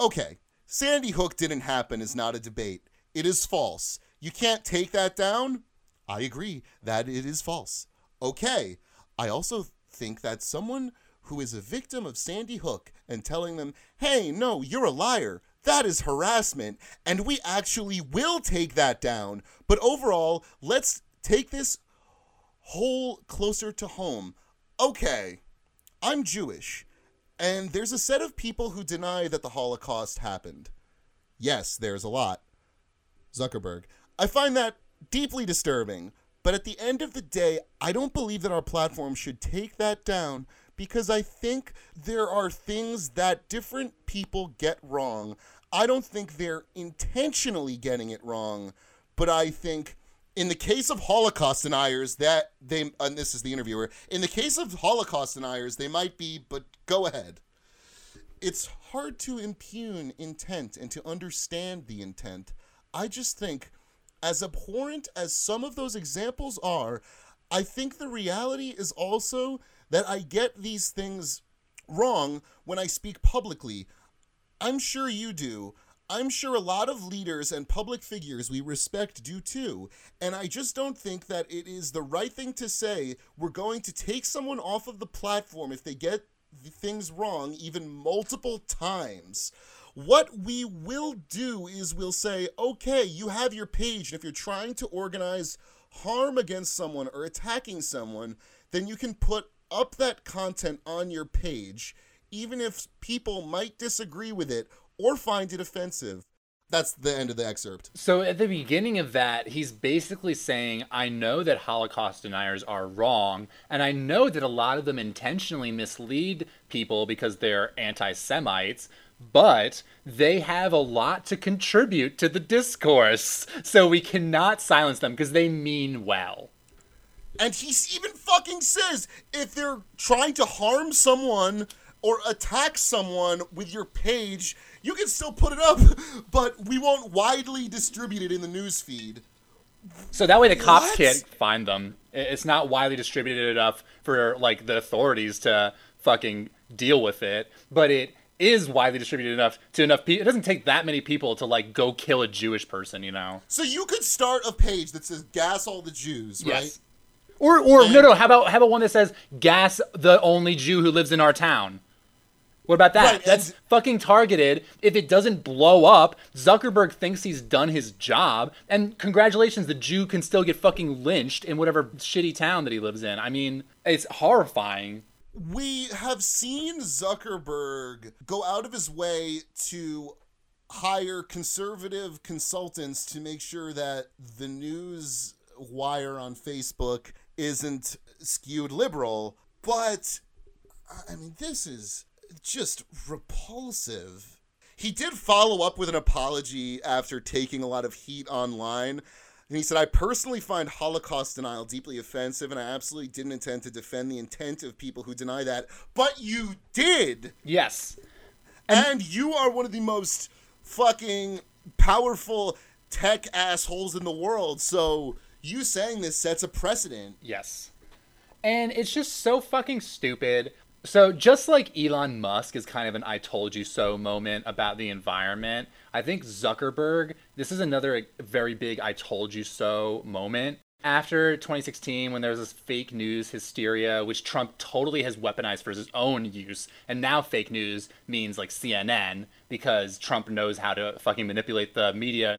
S2: Okay, Sandy Hook didn't happen is not a debate. It is false. You can't take that down? I agree that it is false. Okay, I also think that someone who is a victim of Sandy Hook and telling them, hey, no, you're a liar, that is harassment, and we actually will take that down. But overall, let's take this whole closer to home. Okay, I'm Jewish, and there's a set of people who deny that the Holocaust happened. Yes, there's a lot. Zuckerberg. I find that deeply disturbing, but at the end of the day, I don't believe that our platform should take that down because I think there are things that different people get wrong. I don't think they're intentionally getting it wrong, but I think in the case of Holocaust deniers that they and this is the interviewer, in the case of Holocaust deniers they might be, but go ahead. It's hard to impugn intent and to understand the intent. I just think as abhorrent as some of those examples are, I think the reality is also that I get these things wrong when I speak publicly. I'm sure you do. I'm sure a lot of leaders and public figures we respect do too. And I just don't think that it is the right thing to say we're going to take someone off of the platform if they get things wrong even multiple times. What we will do is we'll say, okay, you have your page, and if you're trying to organize harm against someone or attacking someone, then you can put up that content on your page, even if people might disagree with it or find it offensive. That's the end of the excerpt.
S1: So at the beginning of that, he's basically saying, I know that Holocaust deniers are wrong, and I know that a lot of them intentionally mislead people because they're anti Semites, but they have a lot to contribute to the discourse. So we cannot silence them because they mean well.
S2: And he even fucking says if they're trying to harm someone or attack someone with your page, you can still put it up, but we won't widely distribute it in the news feed.
S1: So that way the cops what? can't find them. It's not widely distributed enough for like the authorities to fucking deal with it, but it is widely distributed enough to enough people. It doesn't take that many people to like go kill a Jewish person, you know.
S2: So you could start a page that says "gas all the Jews," right?
S1: Or or no no how about how about one that says "gas the only Jew who lives in our town." What about that? Right, That's fucking targeted. If it doesn't blow up, Zuckerberg thinks he's done his job. And congratulations, the Jew can still get fucking lynched in whatever shitty town that he lives in. I mean, it's horrifying.
S2: We have seen Zuckerberg go out of his way to hire conservative consultants to make sure that the news wire on Facebook isn't skewed liberal. But, I mean, this is just repulsive. He did follow up with an apology after taking a lot of heat online. And he said, I personally find Holocaust denial deeply offensive, and I absolutely didn't intend to defend the intent of people who deny that. But you did!
S1: Yes.
S2: And, and you are one of the most fucking powerful tech assholes in the world, so you saying this sets a precedent.
S1: Yes. And it's just so fucking stupid. So just like Elon Musk is kind of an I told you so moment about the environment, I think Zuckerberg, this is another very big I told you so moment. After 2016, when there was this fake news hysteria, which Trump totally has weaponized for his own use, and now fake news means like CNN because Trump knows how to fucking manipulate the media.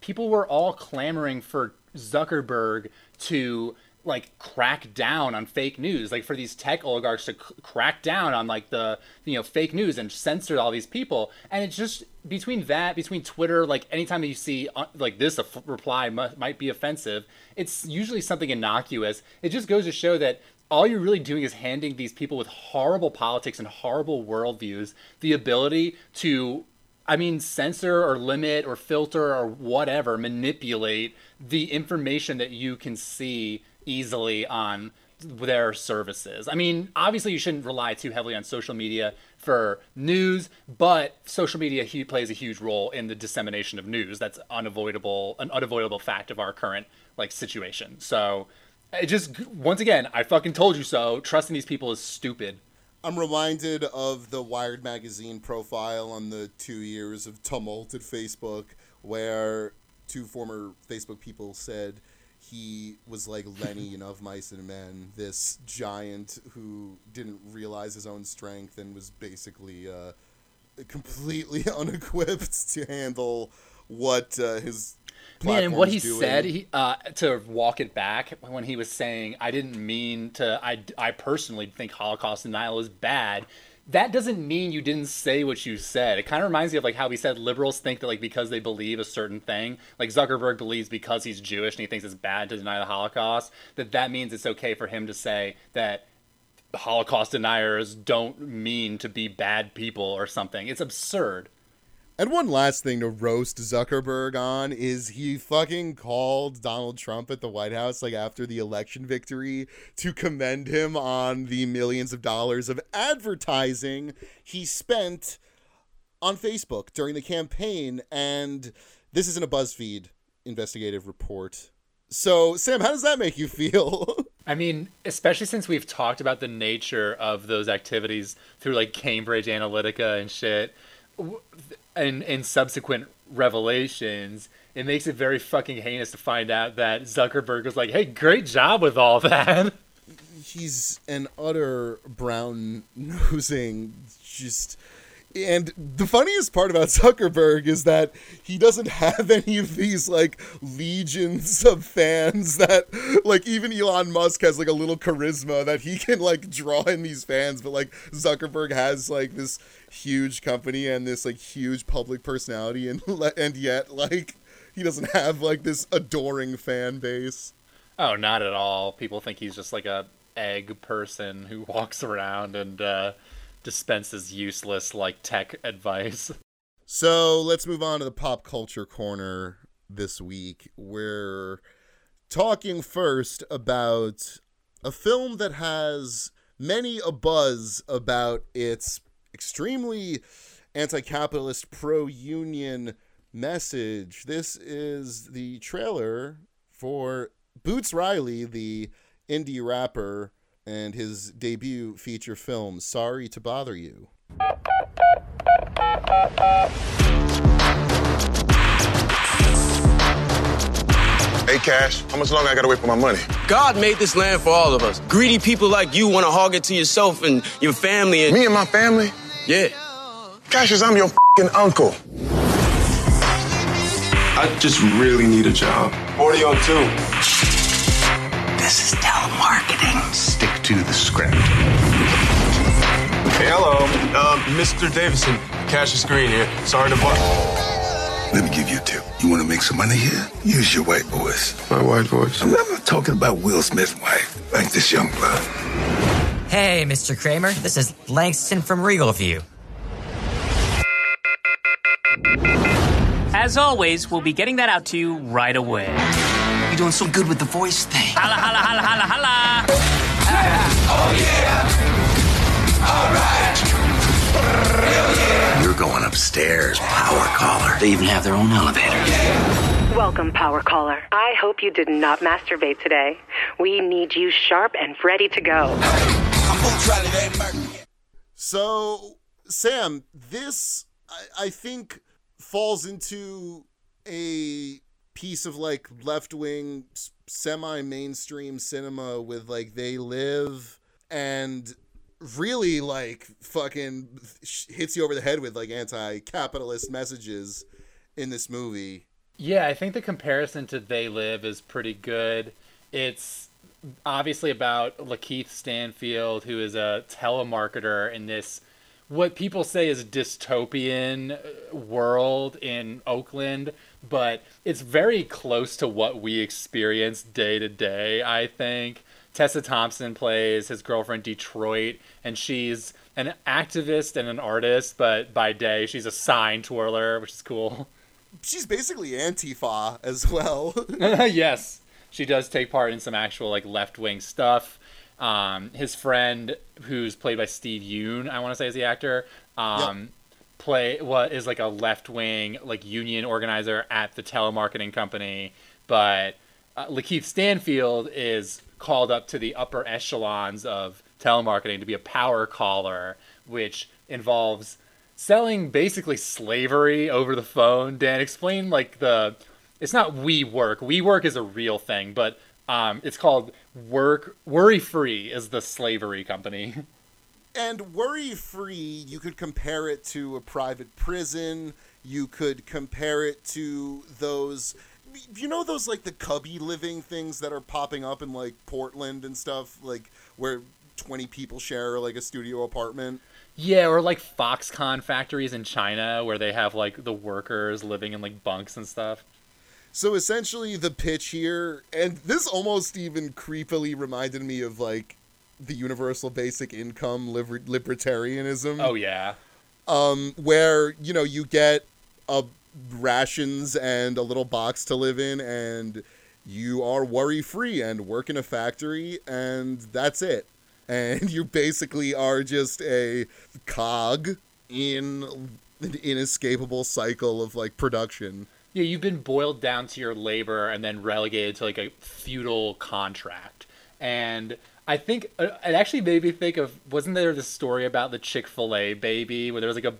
S1: People were all clamoring for Zuckerberg to like crack down on fake news. Like for these tech oligarchs to c- crack down on like the you know fake news and censor all these people. And it's just between that between twitter like anytime that you see uh, like this a f- reply might be offensive it's usually something innocuous. It just goes to show that all you're really doing is handing these people with horrible politics and horrible worldviews the ability to I mean, censor or limit or filter or whatever, manipulate the information that you can see easily on their services. I mean, obviously, you shouldn't rely too heavily on social media for news, but social media he- plays a huge role in the dissemination of news. That's unavoidable, an unavoidable fact of our current like situation. So, it just once again, I fucking told you so. Trusting these people is stupid.
S2: I'm reminded of the Wired magazine profile on the two years of tumult at Facebook, where two former Facebook people said he was like Lenny in Of Mice and Men, this giant who didn't realize his own strength and was basically uh, completely unequipped to handle what uh, his
S1: Man, and what he doing. said he, uh, to walk it back when he was saying, "I didn't mean to. I, I personally think Holocaust denial is bad." that doesn't mean you didn't say what you said. It kind of reminds me of like how we said liberals think that like because they believe a certain thing, like Zuckerberg believes because he's Jewish and he thinks it's bad to deny the Holocaust, that that means it's okay for him to say that Holocaust deniers don't mean to be bad people or something. It's absurd.
S2: And one last thing to roast Zuckerberg on is he fucking called Donald Trump at the White House like after the election victory to commend him on the millions of dollars of advertising he spent on Facebook during the campaign and this isn't a BuzzFeed investigative report. So, Sam, how does that make you feel?
S1: I mean, especially since we've talked about the nature of those activities through like Cambridge Analytica and shit in in subsequent revelations, it makes it very fucking heinous to find out that Zuckerberg was like, "Hey, great job with all that."
S2: He's an utter brown nosing, just and the funniest part about Zuckerberg is that he doesn't have any of these like legions of fans that like even Elon Musk has like a little charisma that he can like draw in these fans, but like Zuckerberg has like this huge company and this like huge public personality and and yet like he doesn't have like this adoring fan base.
S1: Oh, not at all. People think he's just like a egg person who walks around and uh dispenses useless like tech advice.
S2: So let's move on to the pop culture corner this week. We're talking first about a film that has many a buzz about its extremely anti capitalist, pro union message. This is the trailer for Boots Riley, the indie rapper and his debut feature film, Sorry to Bother You.
S3: Hey, Cash, how much longer I gotta wait for my money?
S4: God made this land for all of us. Greedy people like you want to hog it to yourself and your family and.
S3: Me and my family?
S4: Yeah.
S3: Cassius, I'm your fing uncle.
S5: I just really need a job.
S4: 40 on two.
S6: This is telemarketing.
S5: Stick to the script.
S4: Hey, hello. Um, Mr. Davison, Cassius Green here. Sorry to bother.
S5: Let me give you a tip. You want to make some money here? Use your white voice.
S4: My white voice.
S5: I'm not talking about Will Smith's wife, like this young blood.
S6: Hey, Mr. Kramer. This is Langston from Regal View.
S7: As always, we'll be getting that out to you right away.
S6: You're doing so good with the voice thing.
S7: Holla, holla, holla, holla, holla.
S5: You're going upstairs, power caller.
S6: They even have their own elevator.
S8: Welcome, Power Caller. I hope you did not masturbate today. We need you sharp and ready to go.
S2: So, Sam, this, I, I think, falls into a piece of like left wing, semi mainstream cinema with like They Live and really like fucking hits you over the head with like anti capitalist messages in this movie.
S1: Yeah, I think the comparison to They Live is pretty good. It's obviously about Lakeith Stanfield, who is a telemarketer in this what people say is dystopian world in Oakland, but it's very close to what we experience day to day, I think. Tessa Thompson plays his girlfriend Detroit, and she's an activist and an artist, but by day she's a sign twirler, which is cool.
S2: She's basically Antifa as well.
S1: yes, she does take part in some actual like left wing stuff. Um, his friend, who's played by Steve Yeun, I want to say is the actor, um, yep. play what is like a left wing like union organizer at the telemarketing company, but uh, Lakeith Stanfield is called up to the upper echelons of telemarketing to be a power caller, which involves selling basically slavery over the phone. Dan, explain like the. It's not WeWork. WeWork is a real thing, but um, it's called Work Worry Free is the slavery company.
S2: And worry free, you could compare it to a private prison. You could compare it to those you know those like the cubby living things that are popping up in like Portland and stuff, like where twenty people share like a studio apartment.
S1: Yeah, or like Foxconn factories in China where they have like the workers living in like bunks and stuff.
S2: So essentially, the pitch here, and this almost even creepily reminded me of like the universal basic income liber- libertarianism.
S1: Oh yeah.
S2: Um, where you know you get a rations and a little box to live in, and you are worry free and work in a factory, and that's it. And you basically are just a cog in an inescapable cycle of like production.
S1: Yeah, you've been boiled down to your labor and then relegated to like a feudal contract. And I think uh, it actually made me think of wasn't there this story about the Chick Fil A baby where there was like a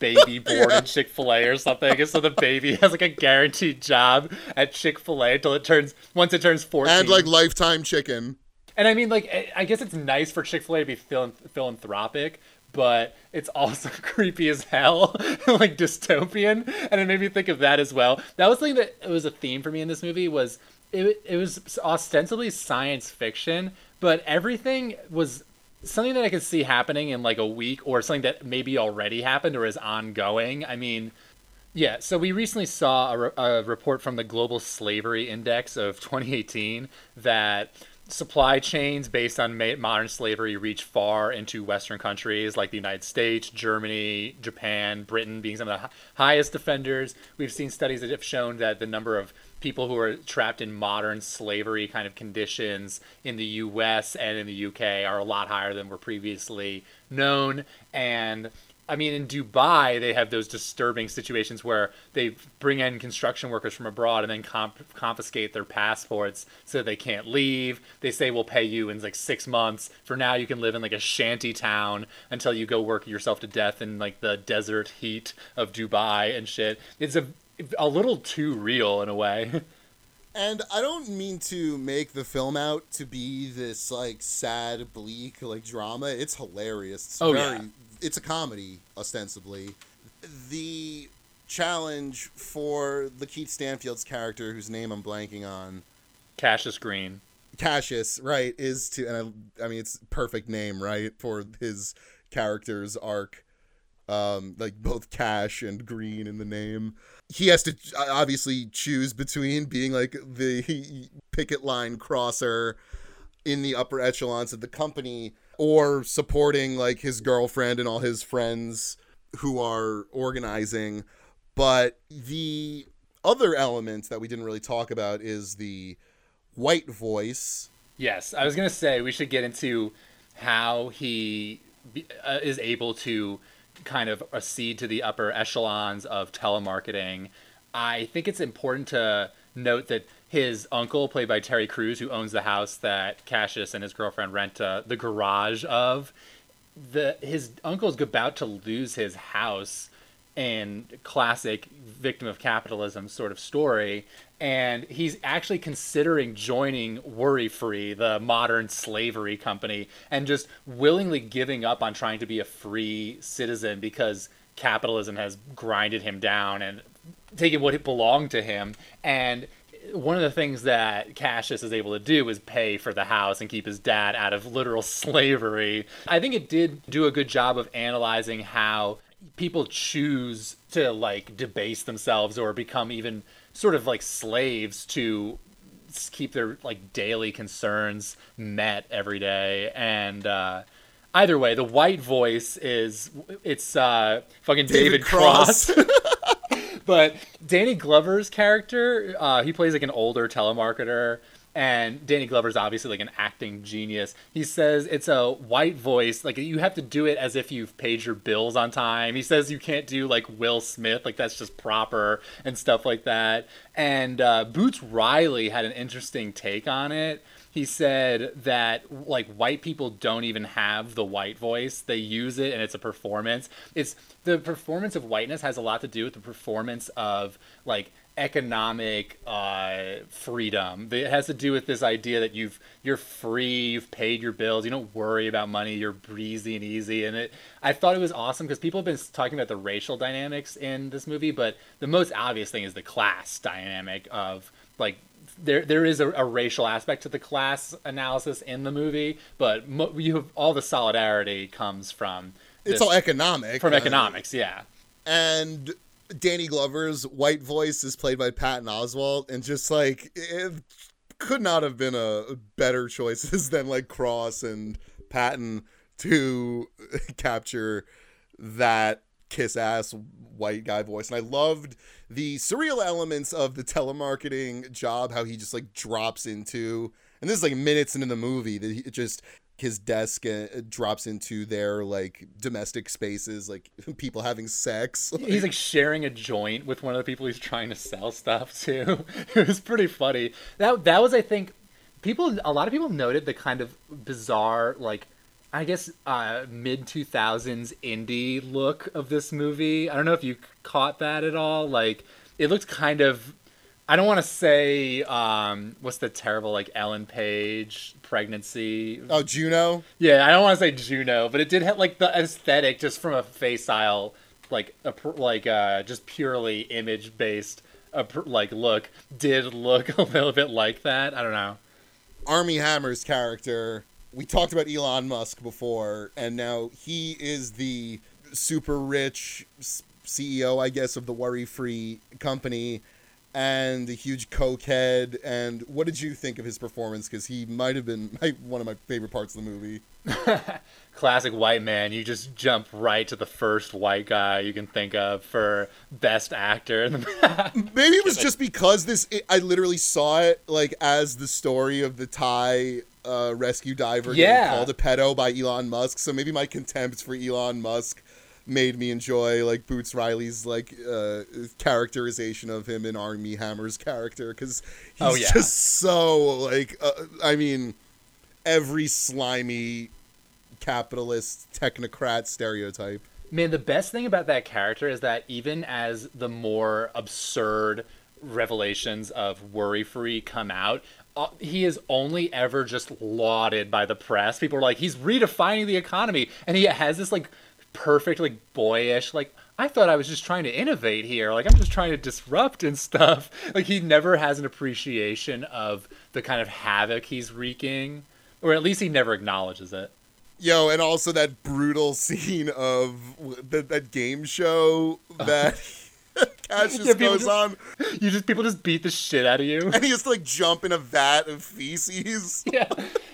S1: baby born in Chick Fil A or something, and so the baby has like a guaranteed job at Chick Fil A until it turns once it turns fourteen.
S2: And like lifetime chicken.
S1: And I mean, like, I- guess it's nice for Chick Fil A to be phil- philanthropic, but it's also creepy as hell, like dystopian. And it made me think of that as well. That was something that it was a theme for me in this movie. Was it? It was ostensibly science fiction, but everything was something that I could see happening in like a week, or something that maybe already happened or is ongoing. I mean. Yeah, so we recently saw a, re- a report from the Global Slavery Index of 2018 that supply chains based on ma- modern slavery reach far into Western countries like the United States, Germany, Japan, Britain being some of the hi- highest offenders. We've seen studies that have shown that the number of people who are trapped in modern slavery kind of conditions in the US and in the UK are a lot higher than were previously known. And I mean, in Dubai, they have those disturbing situations where they bring in construction workers from abroad and then comp- confiscate their passports so they can't leave. They say we'll pay you in like six months. For now, you can live in like a shanty town until you go work yourself to death in like the desert heat of Dubai and shit. It's a a little too real in a way.
S2: And I don't mean to make the film out to be this like sad, bleak like drama. It's hilarious. It's
S1: Oh,
S2: very,
S1: yeah.
S2: it's a comedy ostensibly. The challenge for Lakeith Stanfield's character, whose name I'm blanking on,
S1: Cassius Green.
S2: Cassius, right, is to and I, I mean it's perfect name, right, for his character's arc. Um, like both Cash and Green in the name. He has to uh, obviously choose between being like the picket line crosser in the upper echelons of the company or supporting like his girlfriend and all his friends who are organizing. But the other element that we didn't really talk about is the white voice.
S1: Yes, I was gonna say we should get into how he uh, is able to kind of accede to the upper echelons of telemarketing. I think it's important to note that his uncle, played by Terry Crews, who owns the house that Cassius and his girlfriend rent uh, the garage of, the his uncle's about to lose his house in classic victim of capitalism sort of story and he's actually considering joining worry free the modern slavery company and just willingly giving up on trying to be a free citizen because capitalism has grinded him down and taken what belonged to him and one of the things that Cassius is able to do is pay for the house and keep his dad out of literal slavery. I think it did do a good job of analyzing how people choose to like debase themselves or become even sort of like slaves to keep their like daily concerns met every day. And uh either way the white voice is it's uh fucking david,
S2: David
S1: cross,
S2: Cross.
S1: but Danny Glover's character, uh, he plays like an older telemarketer, and Danny Glover's obviously like an acting genius. He says it's a white voice, like you have to do it as if you've paid your bills on time. He says you can't do like Will Smith, like that's just proper and stuff like that. And uh, Boots Riley had an interesting take on it he said that like white people don't even have the white voice they use it and it's a performance it's the performance of whiteness has a lot to do with the performance of like economic uh, freedom it has to do with this idea that you've you're free you've paid your bills you don't worry about money you're breezy and easy and it i thought it was awesome because people have been talking about the racial dynamics in this movie but the most obvious thing is the class dynamic of like there there is a, a racial aspect to the class analysis in the movie, but mo- you have all the solidarity comes from
S2: It's all economic.
S1: from
S2: uh,
S1: economics, yeah.
S2: and Danny Glover's white voice is played by Patton Oswalt, and just like it could not have been a better choices than like Cross and Patton to capture that kiss ass white guy voice. And I loved the surreal elements of the telemarketing job, how he just like drops into, and this is like minutes into the movie that he just his desk uh, drops into their like domestic spaces, like people having sex.
S1: He's like sharing a joint with one of the people he's trying to sell stuff to. it was pretty funny. That that was I think people a lot of people noted the kind of bizarre like I guess uh, mid two thousands indie look of this movie. I don't know if you caught that at all. Like it looked kind of. I don't want to say um, what's the terrible like Ellen Page pregnancy.
S2: Oh, Juno.
S1: Yeah, I don't want to say Juno, but it did have like the aesthetic just from a facile, like a like uh, just purely image based, uh, like look did look a little bit like that. I don't know.
S2: Armie Hammer's character. We talked about Elon Musk before, and now he is the super rich CEO, I guess, of the Worry Free company, and a huge cokehead. And what did you think of his performance? Because he might have been my, one of my favorite parts of the movie.
S1: Classic white man. You just jump right to the first white guy you can think of for best actor. in the-
S2: Maybe it was just because this. It, I literally saw it like as the story of the Thai uh, rescue diver
S1: Yeah.
S2: getting called a pedo by Elon Musk. So maybe my contempt for Elon Musk made me enjoy like Boots Riley's like uh, characterization of him in Armie Hammer's character because he's
S1: Oh, yeah.
S2: just so like. Uh, I mean, every slimy capitalist technocrat stereotype.
S1: Man, the best thing about that character is that even as the more absurd revelations of Worry Free come out, uh, he is only ever just lauded by the press. People are like, he's redefining the economy, and he has this like perfect, like boyish, like I thought I was just trying to innovate here. Like I'm just trying to disrupt and stuff. Like he never has an appreciation of the kind of havoc he's wreaking, or at least he never acknowledges it.
S2: Yo, and also that brutal scene of that, that game show that Cassius
S1: Yeah,
S2: goes
S1: just-
S2: on,
S1: You just people just beat the shit out of you.
S2: and he has to like jump in a vat of feces.
S1: yeah,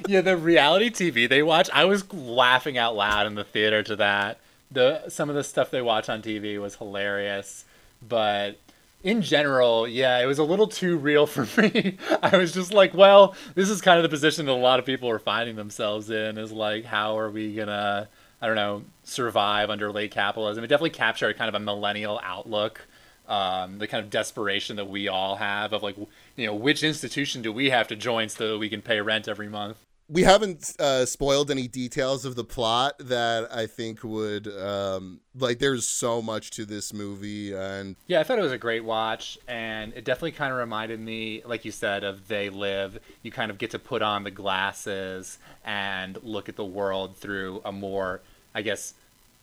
S1: yeah. The reality TV they watch, I was laughing out loud in the theater to that. The some of the stuff they watch on TV was hilarious, but in general, yeah, it was a little too real for me. I was just like, well, this is kind of the position that a lot of people are finding themselves in. Is like, how are we gonna, I don't know, survive under late capitalism? It definitely captured kind of a millennial outlook. Um, the kind of desperation that we all have of like, you know, which institution do we have to join so that we can pay rent every month?
S2: We haven't uh, spoiled any details of the plot that I think would um, like. There's so much to this movie, and
S1: Yeah, I thought it was a great watch, and it definitely kind of reminded me, like you said, of They Live. You kind of get to put on the glasses and look at the world through a more, I guess,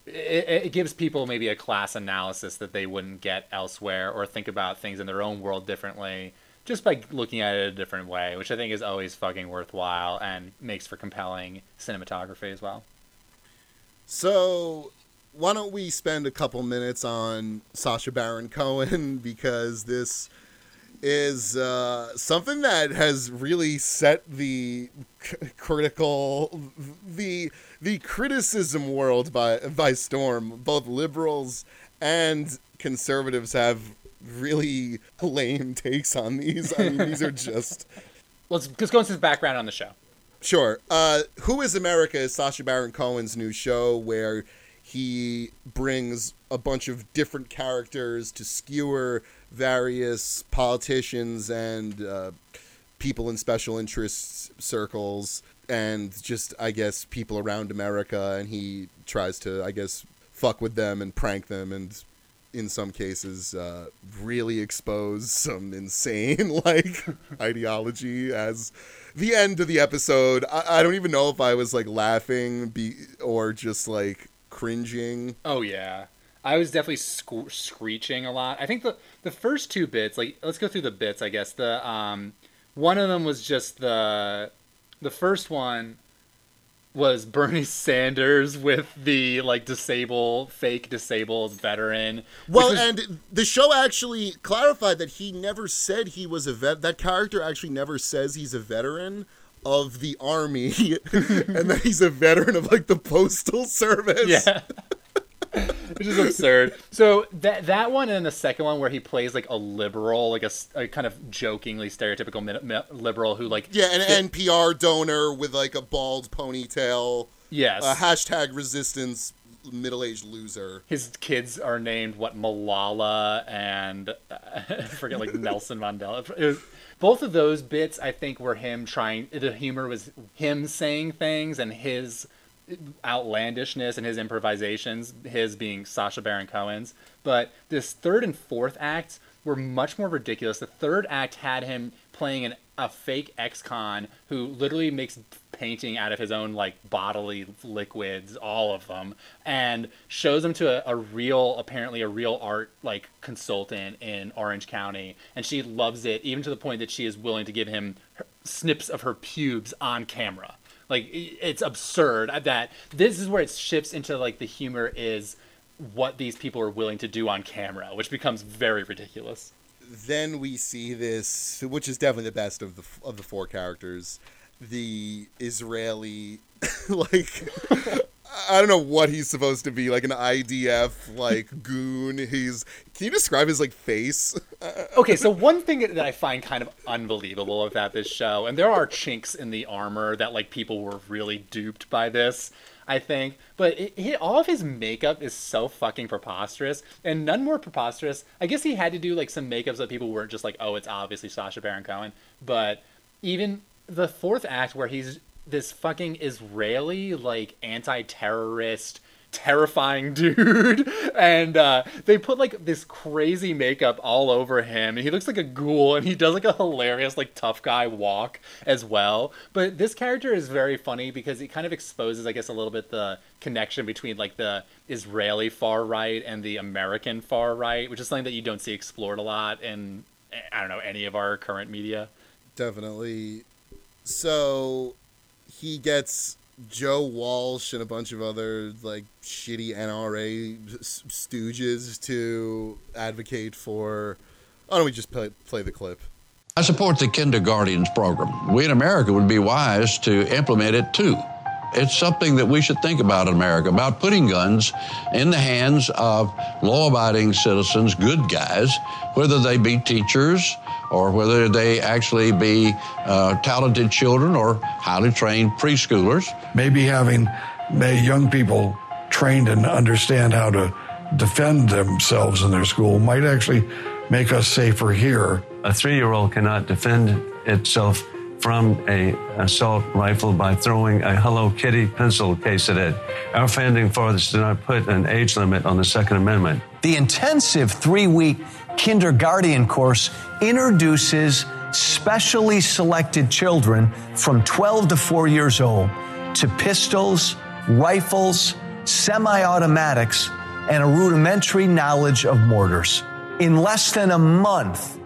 S1: it, it gives people maybe a class analysis that they wouldn't get elsewhere, or think about things in their own world differently, just by looking at it a different way, which I think is always fucking worthwhile and makes for compelling cinematography as well.
S2: So, why don't we spend a couple minutes on Sacha Baron Cohen because this is uh, something that has really set the c- critical the the criticism world by by storm. Both liberals and conservatives have really lame takes on these. I mean, these are just
S1: Let's just go into the background on the show.
S2: Sure. Uh, Who is America is Sacha Baron Cohen's new show where he brings a bunch of different characters to skewer various politicians and uh, people in special interest circles and just, I guess, people around America. And he tries to, I guess, fuck with them and prank them and in some cases uh, really expose some insane like ideology as the end of the episode I, I don't even know if i was like laughing be, or just like cringing
S1: Oh yeah, I was definitely screeching a lot. I think the the first two bits, like let's go through the bits. I guess the um, one of them was just the the first one was Bernie Sanders with the like disabled fake disabled veteran.
S2: well
S1: was-
S2: and the show actually clarified that he never said he was a vet that character actually never says he's a veteran of the army and that he's a veteran of like the postal service
S1: Yeah. Which is absurd. So that that one and the second one where he plays like a liberal, like a kind of jokingly stereotypical mi- mi- liberal who like
S2: Yeah, an NPR donor with like a bald ponytail.
S1: yes,
S2: Uh, hashtag resistance middle aged loser.
S1: his kids are named what Malala and uh, I forget like Nelson Mandela. Was- both of those bits I think were him trying. The humor was him saying things and his outlandishness and his improvisations, his being Sacha Baron Cohen's. But this third and fourth act were much more ridiculous. The third act had him playing an, a fake ex-con who literally makes painting out of his own like bodily liquids, all of them, and shows them to a, a real, apparently a real art like consultant in Orange County, and she loves it even to the point that she is willing to give him snips of her pubes on camera. Like it's absurd that this is where it shifts into like the humor is what these people are willing to do on camera, which becomes very ridiculous.
S2: Then we see this, which is definitely the best of the of the four characters, the Israeli, like I don't know what he's supposed to be, like an IDF like goon. He's can you describe his like face?
S1: okay, so one thing that I find kind of unbelievable about this show, and there are chinks in the armor that like people were really duped by this. I think. But it, it, all of his makeup is so fucking preposterous, and none more preposterous. I guess he had to do like some makeups that people weren't just like, oh, it's obviously Sacha Baron Cohen. But even the fourth act where he's this fucking Israeli like anti-terrorist terrifying dude and uh, they put like this crazy makeup all over him and he looks like a ghoul and he does like a hilarious like tough guy walk as well but this character is very funny because he kind of exposes i guess a little bit the connection between like the israeli far right and the american far right which is something that you don't see explored a lot in i don't know any of our current media.
S2: Definitely. So he gets Joe Walsh and a bunch of other like shitty NRA stooges to advocate for. Why don't we just play, play the clip?
S9: I support the Kinderguardians program. We in America would be wise to implement it too. It's something that we should think about in America about putting guns in the hands of law abiding citizens, good guys, whether they be teachers or whether they actually be uh, talented children or highly trained preschoolers.
S5: Maybe having young people trained and understand how to defend themselves in their school might actually make us safer here.
S10: A three year old cannot defend itself from a assault rifle by throwing a Hello Kitty pencil case at it. Our founding fathers did not put an age limit on the Second Amendment.
S11: The intensive three week Kinderguardian course introduces specially selected children from 12 to 4 years old to pistols, rifles, semi automatics, and a rudimentary knowledge of mortars. In less than a month,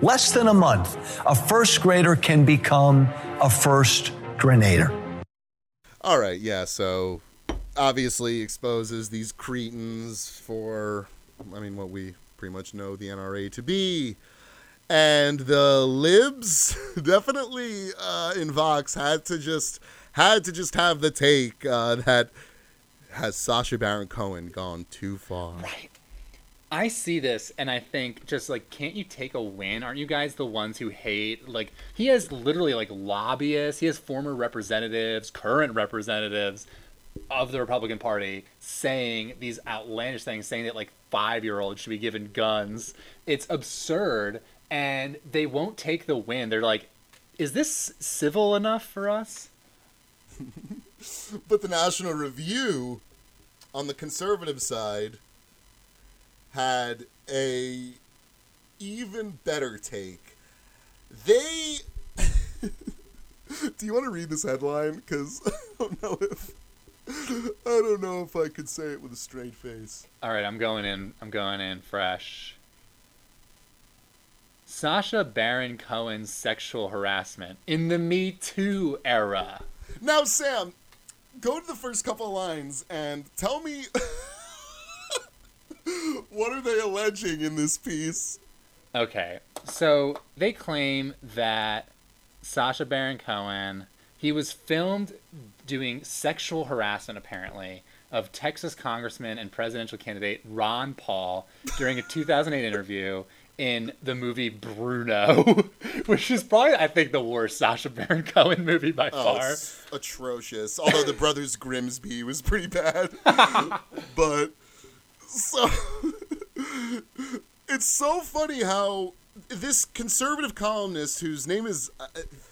S11: less than a month, a first grader can become a first grenader.
S2: All right, yeah, so obviously exposes these cretins for, I mean, what we pretty much know the NRA to be. And the libs definitely uh, in Vox had to just had to just have the take uh, that has Sacha Baron Cohen gone too far.
S1: Right. I see this and I think just like can't you take a win? Aren't you guys the ones who hate like he has literally like lobbyists, he has former representatives, current representatives of the Republican Party saying these outlandish things, saying that like five year olds should be given guns. It's absurd, and they won't take the win. They're like, is this civil enough for us?
S2: but the National Review, on the conservative side, had a even better take. They. Do you want to read this headline? Because I don't know if I don't know if I could say it with a straight face.
S1: All right, I'm going in. I'm going in fresh. Sacha Baron Cohen's sexual harassment in the Me Too era.
S2: Now, Sam, go to the first couple lines and tell me what are they alleging in this piece?
S1: Okay, so they claim that Sasha Baron Cohen he was filmed doing sexual harassment, apparently, of Texas Congressman and presidential candidate Ron Paul during a 2008 interview in the movie Bruno, which is probably, I think, the worst Sacha Baron Cohen movie by oh, far.
S2: atrocious. Although The Brothers Grimsby was pretty bad. but, so. it's so funny how this conservative columnist, whose name is. Uh,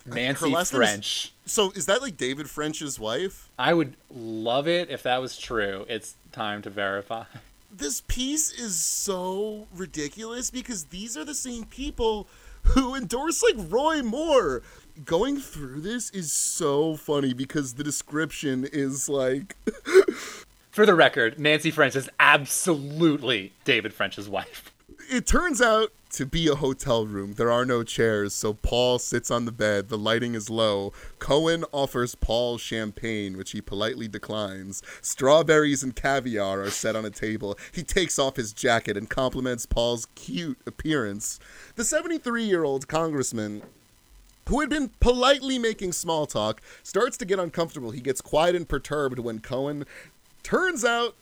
S1: Nancy
S2: last name is-
S1: French.
S2: So is that like David French's wife?
S1: I would love it if that was true. It's time to verify.
S2: This piece is so ridiculous because these are the same people who endorse like Roy Moore. Going through this is so funny because the description is like
S1: For the record, Nancy French is absolutely David French's wife.
S2: it turns out to be a hotel room. There are no chairs, so Paul sits on the bed. The lighting is low. Cohen offers Paul champagne, which he politely declines. Strawberries and caviar are set on a table. He takes off his jacket and compliments Paul's cute appearance. The 73 year old congressman who had been politely making small talk, starts to get uncomfortable. He gets quiet and perturbed when Cohen turns out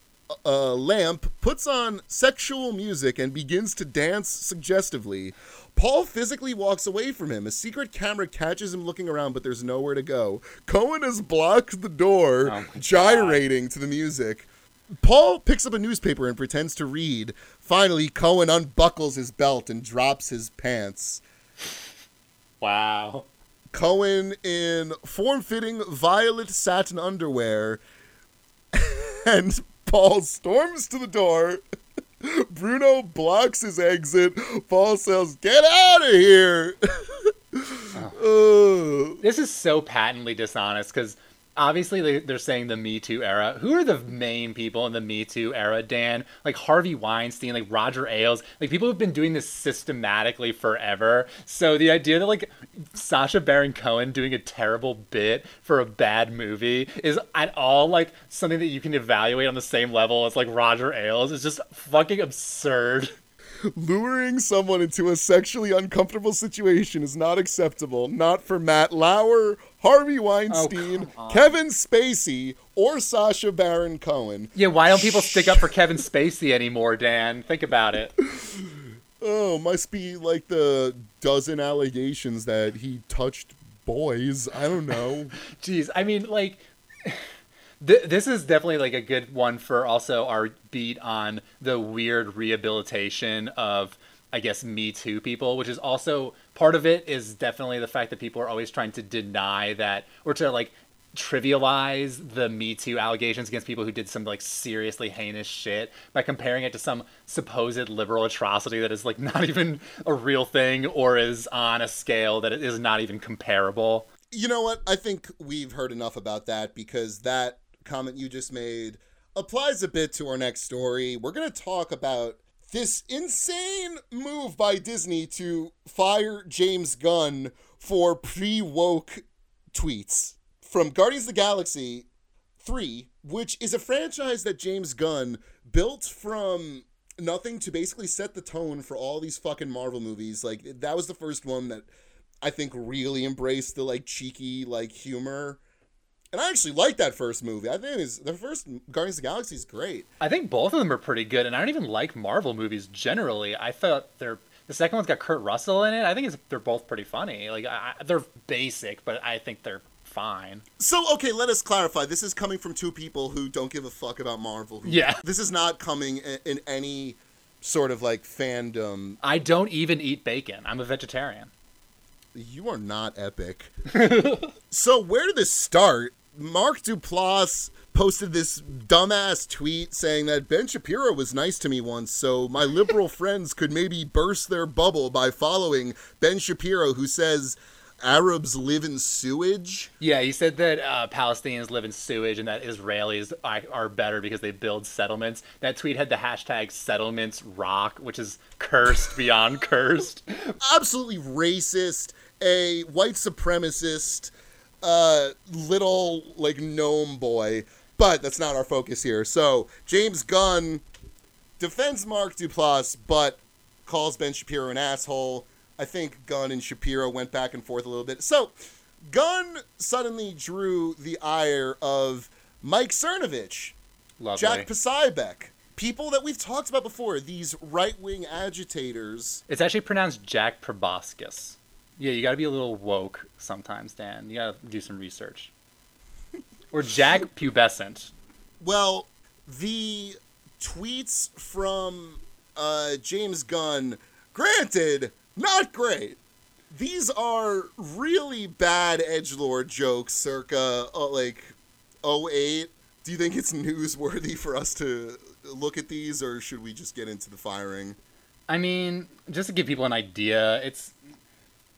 S2: a lamp, puts on sexual music, and begins to dance suggestively. Paul physically walks away from him. A secret camera catches him looking around, but there's nowhere to go. Cohen has blocked the door, oh gyrating to the music. Paul picks up a newspaper and pretends to read. Finally, Cohen unbuckles his belt and drops his pants.
S1: Wow.
S2: Cohen in form fitting violet satin underwear. and Paul storms to the door. Bruno blocks his exit. Paul says, Get out of here! Ugh.
S1: Uh, this is so patently dishonest because obviously they- they're saying the Me Too era. Who are the main people in the Me Too era, Dan? Like Harvey Weinstein, like Roger Ailes, like people who've been doing this systematically forever. So the idea that like Sacha Baron Cohen doing a terrible bit for a bad movie is at all like something that you can evaluate on the same level as like Roger Ailes is just fucking absurd.
S2: Luring someone into a sexually uncomfortable situation is not acceptable. Not for Matt Lauer, Harvey Weinstein, oh, Kevin Spacey, or Sacha Baron Cohen.
S1: Yeah, why don't people stick up for Kevin Spacey anymore, Dan? Think about it.
S2: Oh, must be like the dozen allegations that he touched boys. I don't know.
S1: Jeez, I mean, like, th- this is definitely like a good one for also our beat on the weird rehabilitation of, I guess, Me Too people, which is also part of it is definitely the fact that people are always trying to deny that or to like trivialize the Me Too allegations against people who did some like seriously heinous shit by comparing it to some supposed liberal atrocity that is like not even a real thing or is on a scale that is not even comparable.
S2: You know what? I think we've heard enough about that because that comment you just made applies a bit to our next story. We're going to talk about this insane move by Disney to fire James Gunn for pre woke tweets from Guardians of the Galaxy 3, which is a franchise that James Gunn built from nothing to basically set the tone for all these fucking Marvel movies. Like, that was the first one that I think really embraced the like cheeky like humor. And I actually like that first movie. I think it's, the first Guardians of the Galaxy is great.
S1: I think both of them are pretty good, and I don't even like Marvel movies generally. I thought they're the second one's got Kurt Russell in it. I think it's, they're both pretty funny. Like I, they're basic, but I think they're fine.
S2: So okay, let us clarify. This is coming from two people who don't give a fuck about Marvel.
S1: Yeah.
S2: This is not coming in, in any sort of like fandom.
S1: I don't even eat bacon. I'm a vegetarian.
S2: You are not epic. so where did this start? Mark Duplass posted this dumbass tweet saying that Ben Shapiro was nice to me once, so my liberal friends could maybe burst their bubble by following Ben Shapiro, who says Arabs live in sewage.
S1: Yeah, he said that uh, Palestinians live in sewage and that Israelis are, are better because they build settlements. That tweet had the hashtag settlements rock, which is cursed beyond cursed.
S2: Absolutely racist, a white supremacist, uh, little like gnome boy. But that's not our focus here. So James Gunn defends Mark Duplass, but calls Ben Shapiro an asshole. I think Gunn and Shapiro went back and forth a little bit. So Gunn suddenly drew the ire of Mike Cernovich,
S1: Lovely.
S2: Jack Posobiec, people that we've talked about before. These right-wing agitators.
S1: It's actually pronounced Jack Proboscis. Yeah, you got to be a little woke sometimes, Dan. You got to do some research. Or Jack Pubescent.
S2: Well, the tweets from uh, James Gunn, granted, not great. these are really bad edge lord jokes circa uh, like 08 do you think it's newsworthy for us to look at these or should we just get into the firing
S1: I mean, just to give people an idea, it's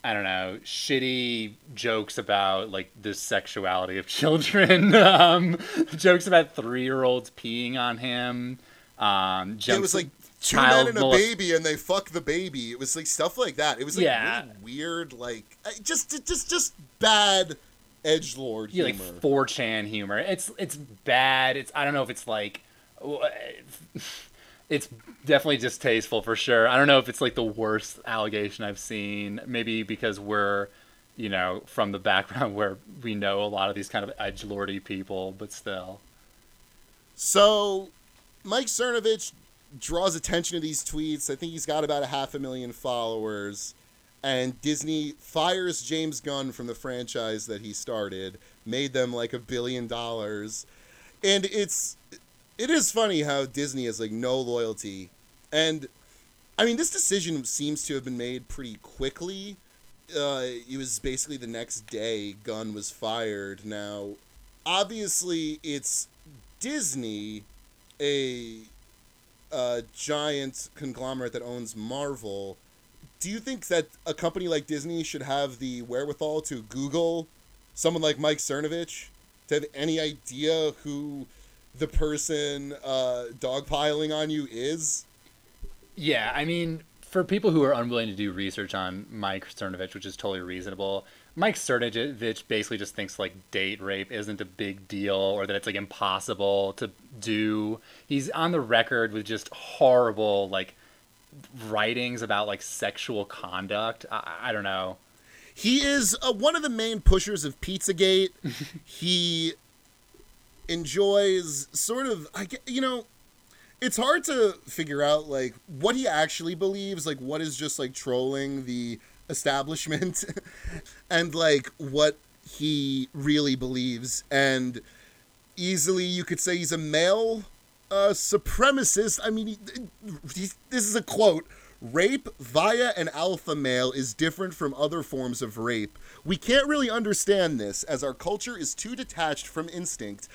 S1: I don't know, shitty jokes about like the sexuality of children, um, jokes about three year olds peeing on him. Um,
S2: it was like two men and a baby and they fuck the baby it was like stuff like that it was like
S1: Yeah.
S2: really weird like just just just bad edge lord
S1: yeah,
S2: humor
S1: like 4chan humor. It's it's bad. It's I don't know if it's like it's definitely distasteful for sure. I don't know if it's like the worst allegation I've seen. Maybe because we're you know from the background where we know a lot of these kind of edge lordy people, but still.
S2: So, Mike Cernovich draws attention to these tweets. I think he's got about a half a million followers. And Disney fires James Gunn from the franchise that he started, made them like a billion dollars. And it's it is funny how Disney has like no loyalty. And I mean, this decision seems to have been made pretty quickly. Uh, it was basically the next day Gunn was fired. Now, obviously, it's Disney, a uh, giant conglomerate that owns Marvel. Do you think that a company like Disney should have the wherewithal to Google someone like Mike Cernovich to have any idea who the person uh, dogpiling on you is?
S1: Yeah, I mean, for people who are unwilling to do research on Mike Cernovich, which is totally reasonable, Mike Cernovich basically just thinks like date rape isn't a big deal or that it's like impossible to do. He's on the record with just horrible like writings about like sexual conduct. I, I don't know.
S2: He is uh, one of the main pushers of Pizzagate. he enjoys sort of, I get, you know, it's hard to figure out like what he actually believes, like what is just like trolling the establishment, and like what he really believes. And easily, you could say he's a male uh, supremacist. I mean, he, he, this is a quote. Rape via an alpha male is different from other forms of rape. We can't really understand this as our culture is too detached from instinct.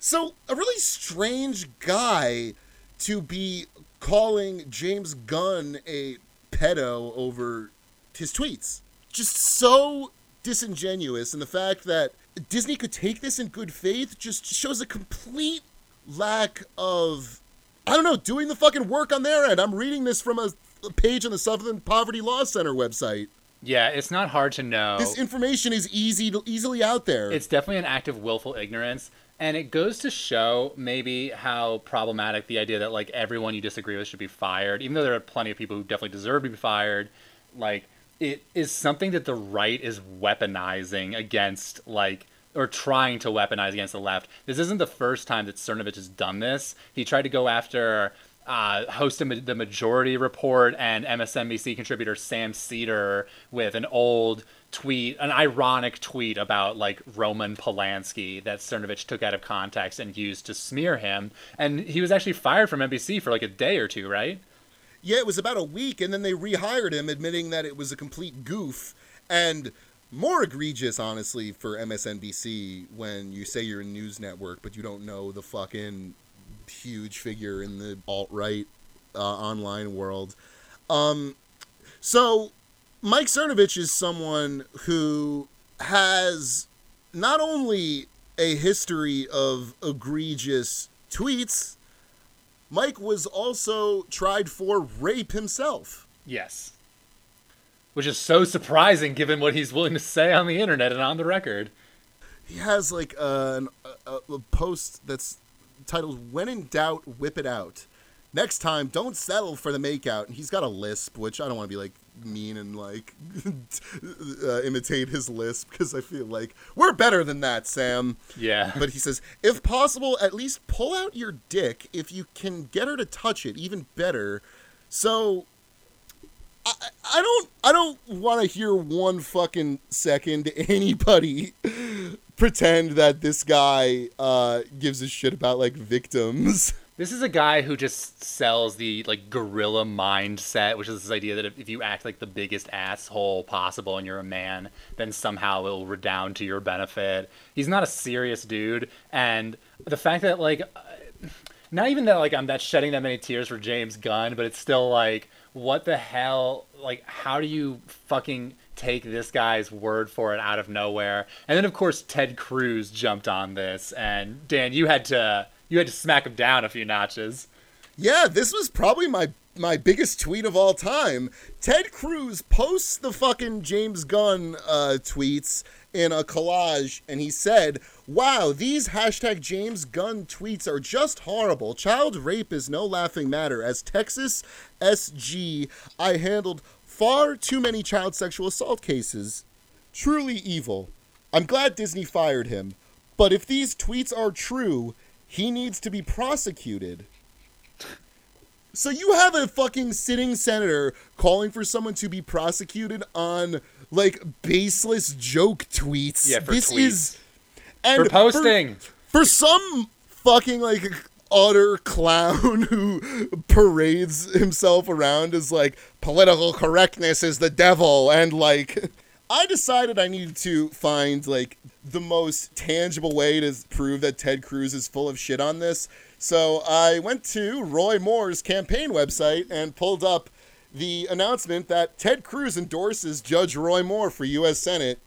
S2: So, a really strange guy to be calling James Gunn a pedo over his tweets. Just so disingenuous. And the fact that Disney could take this in good faith just shows a complete lack of, I don't know, doing the fucking work on their end. I'm reading this from a, page on the Southern Poverty Law Center website.
S1: Yeah, it's not hard to know.
S2: This information is easy to, easily out there.
S1: It's definitely an act of willful ignorance. And it goes to show maybe how problematic the idea that like everyone you disagree with should be fired, even though there are plenty of people who definitely deserve to be fired. Like it is something that the right is weaponizing against like or trying to weaponize against the left. This isn't the first time that Cernovich has done this. He tried to go after uh, host of the Majority Report and MSNBC contributor Sam Seder with an old tweet, an ironic tweet about like Roman Polanski that Cernovich took out of context and used to smear him. And he was actually fired from NBC for like a day or two, right?
S2: Yeah, it was about a week, and then they rehired him, admitting that it was a complete goof. And more egregious, honestly, for MSNBC when you say you're a news network, but you don't know the fucking huge figure in the alt right uh, online world. Um, so Mike Cernovich is someone who has not only a history of egregious tweets, Mike was also tried for rape himself.
S1: Yes. Which is so surprising given what he's willing to say on the internet and on the record.
S2: He has like a, a, a post that's titled "When in Doubt, Whip It Out." Next time, don't settle for the makeout. And he's got a lisp, which I don't want to be like mean and like uh, imitate his lisp because I feel like we're better than that, Sam.
S1: Yeah.
S2: But he says, if possible, at least pull out your dick if you can get her to touch it. Even better. So I, I don't I don't want to hear one fucking second anybody pretend that this guy uh, gives a shit about like victims.
S1: This is a guy who just sells the like gorilla mindset, which is this idea that if, if you act like the biggest asshole possible and you're a man, then somehow it'll redound to your benefit. He's not a serious dude, and the fact that like, uh, not even that like I'm that shedding that many tears for James Gunn, but it's still like, what the hell? Like, how do you fucking take this guy's word for it out of nowhere? And then of course Ted Cruz jumped on this, and Dan, you had to you had to smack him down a few notches.
S2: Yeah, this was probably my my biggest tweet of all time. Ted Cruz posts the fucking James Gunn uh, tweets in a collage, and he said, "Wow, these hashtag James Gunn tweets are just horrible. Child rape is no laughing matter. As Texas SG, I handled far too many child sexual assault cases. Truly evil. I'm glad Disney fired him." But if these tweets are true, he needs to be prosecuted. So you have a fucking sitting senator calling for someone to be prosecuted on like baseless joke tweets.
S1: Yeah, for
S2: this
S1: tweets.
S2: is and
S1: For posting.
S2: for, for some fucking like utter clown who parades himself around as like political correctness is the devil and like I decided I needed to find like the most tangible way to prove that Ted Cruz is full of shit on this. So I went to Roy Moore's campaign website and pulled up the announcement that Ted Cruz endorses Judge Roy Moore for U.S. Senate.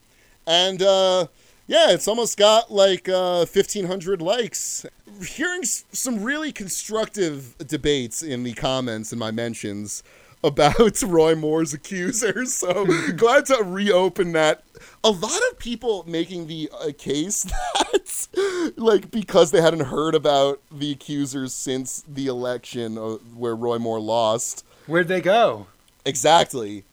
S2: And uh, yeah, it's almost got like uh, 1,500 likes. Hearing s- some really constructive debates in the comments and my mentions about Roy Moore's accusers. So glad to reopen that. A lot of people making the uh, case that, like, because they hadn't heard about the accusers since the election uh, where Roy Moore lost.
S1: Where'd they go?
S2: Exactly.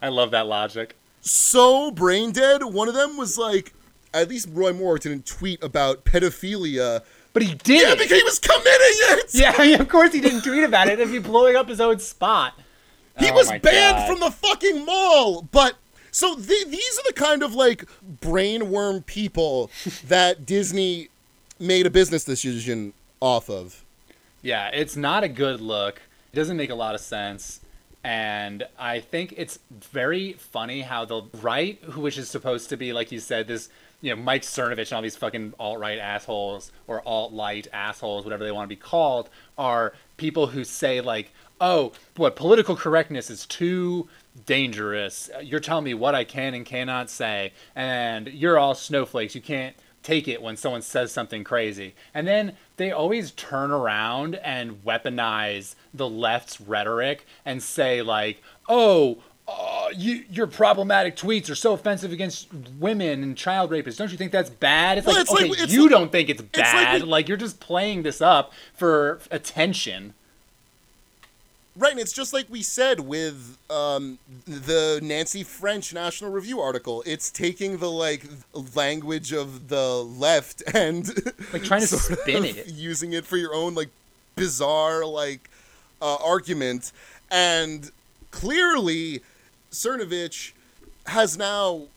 S1: I love that logic.
S2: So brain dead. One of them was like, at least Roy Moore didn't tweet about pedophilia.
S1: But he did.
S2: Yeah, because he was committing it.
S1: Yeah, of course he didn't tweet about it if he blowing up his own spot.
S2: He
S1: Oh
S2: was banned
S1: God.
S2: from the fucking mall. But so th- these are the kind of like brainworm people that Disney made a business decision off of.
S1: Yeah, it's not a good look. It doesn't make a lot of sense. And I think it's very funny how the right, which is supposed to be, like you said, this, you know, Mike Cernovich and all these fucking alt right assholes or alt light assholes, whatever they want to be called, are people who say, like, oh, what, political correctness is too dangerous. You're telling me what I can and cannot say. And you're all snowflakes. You can't take it when someone says something crazy. And then they always turn around and weaponize the left's rhetoric and say like, "Oh, uh, you, your problematic tweets are so offensive against women and child rapists. Don't you think that's bad?" It's
S2: Well,
S1: like,
S2: it's like-
S1: okay,
S2: it's
S1: you
S2: like-
S1: don't think it's
S2: like
S1: bad.
S2: we-
S1: like you're just playing this up for attention.
S2: Right, and it's just like we said with um, the Nancy French National Review article. It's taking the like language of the left and
S1: Like, trying to spin it.
S2: using it for your own like bizarre like uh, argument. And clearly, Cernovich has now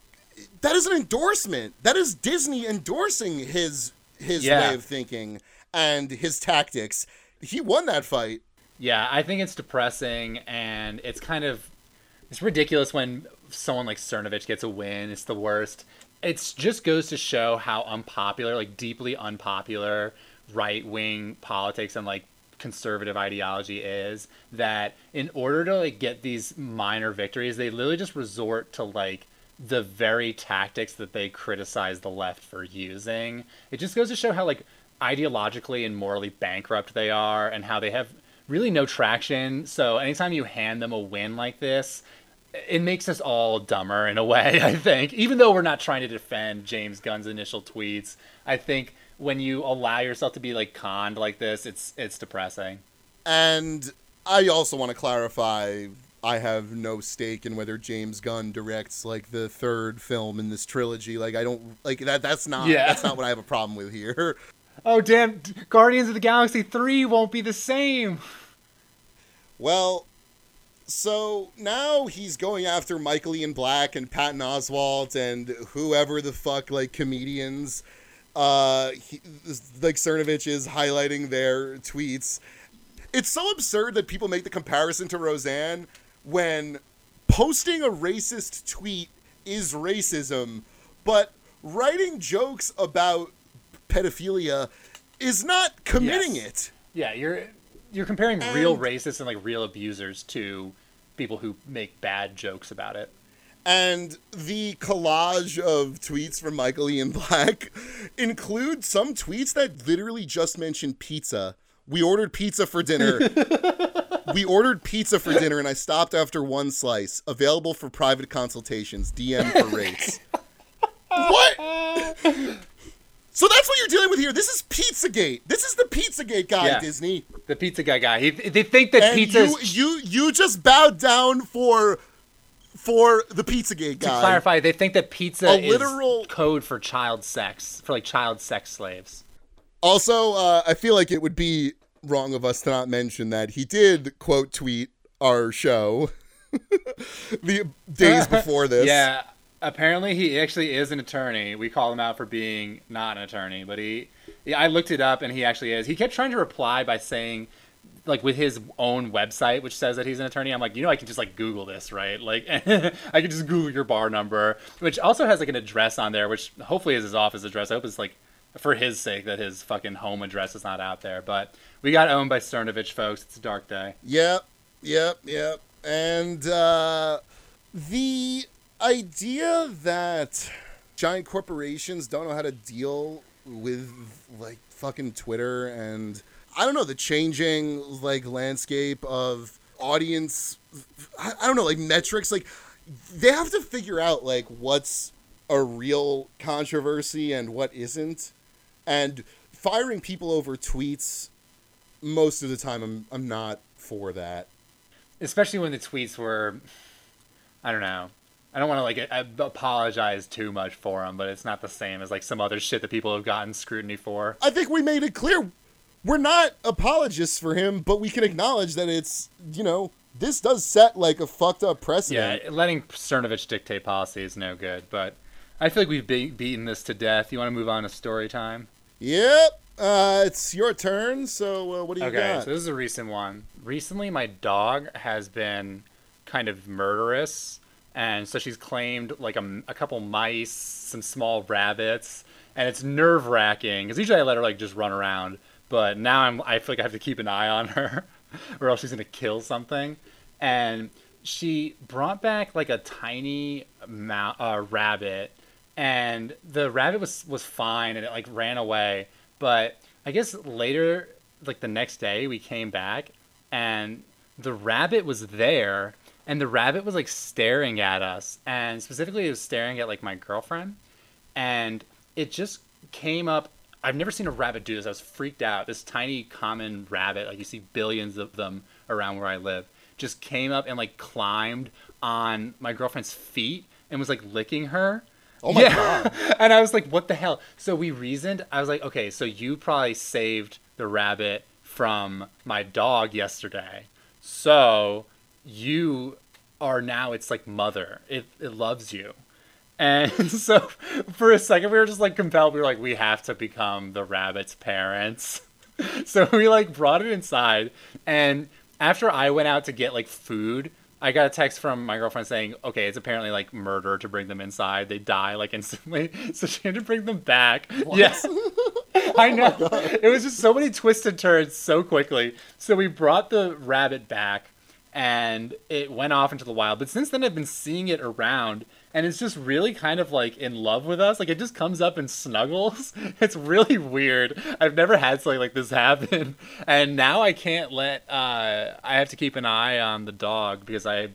S2: that is an endorsement. That is Disney endorsing his his
S1: Yeah.
S2: way of thinking and his tactics. He won that fight.
S1: Yeah, I think it's depressing and it's kind of it's ridiculous when someone like Cernovich gets a win. It's the worst. It just goes to show how unpopular, like deeply unpopular right wing politics and like conservative ideology is that in order to like get these minor victories, they literally just resort to like the very tactics that they criticize the left for using. It just goes to show how like ideologically and morally bankrupt they are and how they have really no traction. So anytime you hand them a win like this, it makes us all dumber in a way, I think. Even though we're not trying to defend James Gunn's initial tweets, I think when you allow yourself to be like conned like this, it's it's depressing.
S2: And I also want to clarify I have no stake in whether James Gunn directs like the third film in this trilogy. Like I don't like that that's not
S1: Yeah.
S2: that's not what I have a problem with here.
S1: Oh damn, Guardians of the Galaxy 3 won't be the same.
S2: Well, so now he's going after Michael Ian Black and Patton Oswalt and whoever the fuck like comedians Uh, he, like Cernovich is highlighting their tweets. It's so absurd that people make the comparison to Roseanne when posting a racist tweet is racism, but writing jokes about pedophilia is not committing
S1: Yes.
S2: it.
S1: Yeah, you're you're comparing real racists and like real abusers to people who make bad jokes about it.
S2: And the collage of tweets from Michael Ian Black include some tweets that literally just mention pizza. We ordered pizza for dinner. we ordered pizza for dinner, and I stopped after one slice. Available for private consultations. DM for rates. what? So that's what you're dealing with here. This is Pizzagate. This is the Pizzagate guy,
S1: Yeah.
S2: Disney.
S1: The pizza guy guy. He, they think that
S2: And
S1: pizza
S2: you, you you just bowed down for for the Pizzagate guy.
S1: to clarify, they think that pizza
S2: A
S1: is
S2: literal-
S1: code for child sex, for like child sex slaves.
S2: Also, uh, I feel like it would be wrong of us to not mention that he did quote tweet our show the days before this.
S1: Yeah, apparently he actually is an attorney. We call him out for being not an attorney, but he, I looked it up and he actually is. He kept trying to reply by saying, like with his own website, which says that he's an attorney. I'm like, you know, I can just like Google this, right? Like, I can just Google your bar number, which also has like an address on there, which hopefully is his office address. I hope it's like for his sake that his fucking home address is not out there. But we got owned by Cernovich, folks. It's a dark day.
S2: Yep, yep, yep. And uh, the idea that giant corporations don't know how to deal with like fucking Twitter and I don't know the changing like landscape of audience I, I don't know like metrics like they have to figure out like what's a real controversy and what isn't and firing people over tweets most of the time I'm I'm not for that.
S1: especially when the tweets were i don't know i don't want to like apologize too much for them but it's not the same as like some other shit that people have gotten scrutiny for
S2: I think we made it clear we're not apologists for him, but we can acknowledge that it's you know this does set like a fucked up precedent.
S1: yeah letting cernovich dictate policy is no good but i feel like we've be- beaten this to death you want to move on to story time
S2: Yep. Uh, it's your turn. So uh, what do you
S1: okay
S2: got?
S1: so this is a recent one recently my dog has been kind of murderous and so she's claimed like a, a couple mice some small rabbits and it's nerve wracking because usually i let her like just run around but now i'm i feel like i have to keep an eye on her or else she's gonna kill something. And she brought back like a tiny mou- uh, rabbit and the rabbit was was fine and it like ran away. But i guess later like the next day we came back and the rabbit was there and the rabbit was like staring at us and specifically it was staring at like my girlfriend and it just came up i've never seen a rabbit do this i was freaked out this tiny common rabbit like you see billions of them around where i live just came up and like climbed on my girlfriend's feet and was like licking her
S2: Oh my
S1: God. and I was like, what the hell? So we reasoned. I was like, okay, so you probably saved the rabbit from my dog yesterday. So you are now its like mother. It, it loves you. And so for a second, we were just like compelled. We were like, we have to become the rabbit's parents. So we like brought it inside. And after I went out to get like food, I got a text from my girlfriend saying, okay, it's apparently like murder to bring them inside. They die like instantly. So she had to bring them back. Yes. I know. it was just so many twists and turns so quickly. So we brought the rabbit back and it went off into the wild. But since then, I've been seeing it around and it's just really kind of like in love with us. Like it just comes up and snuggles. It's really weird. I've never had something like this happen. And now I can't let, uh, I have to keep an eye on the dog because I,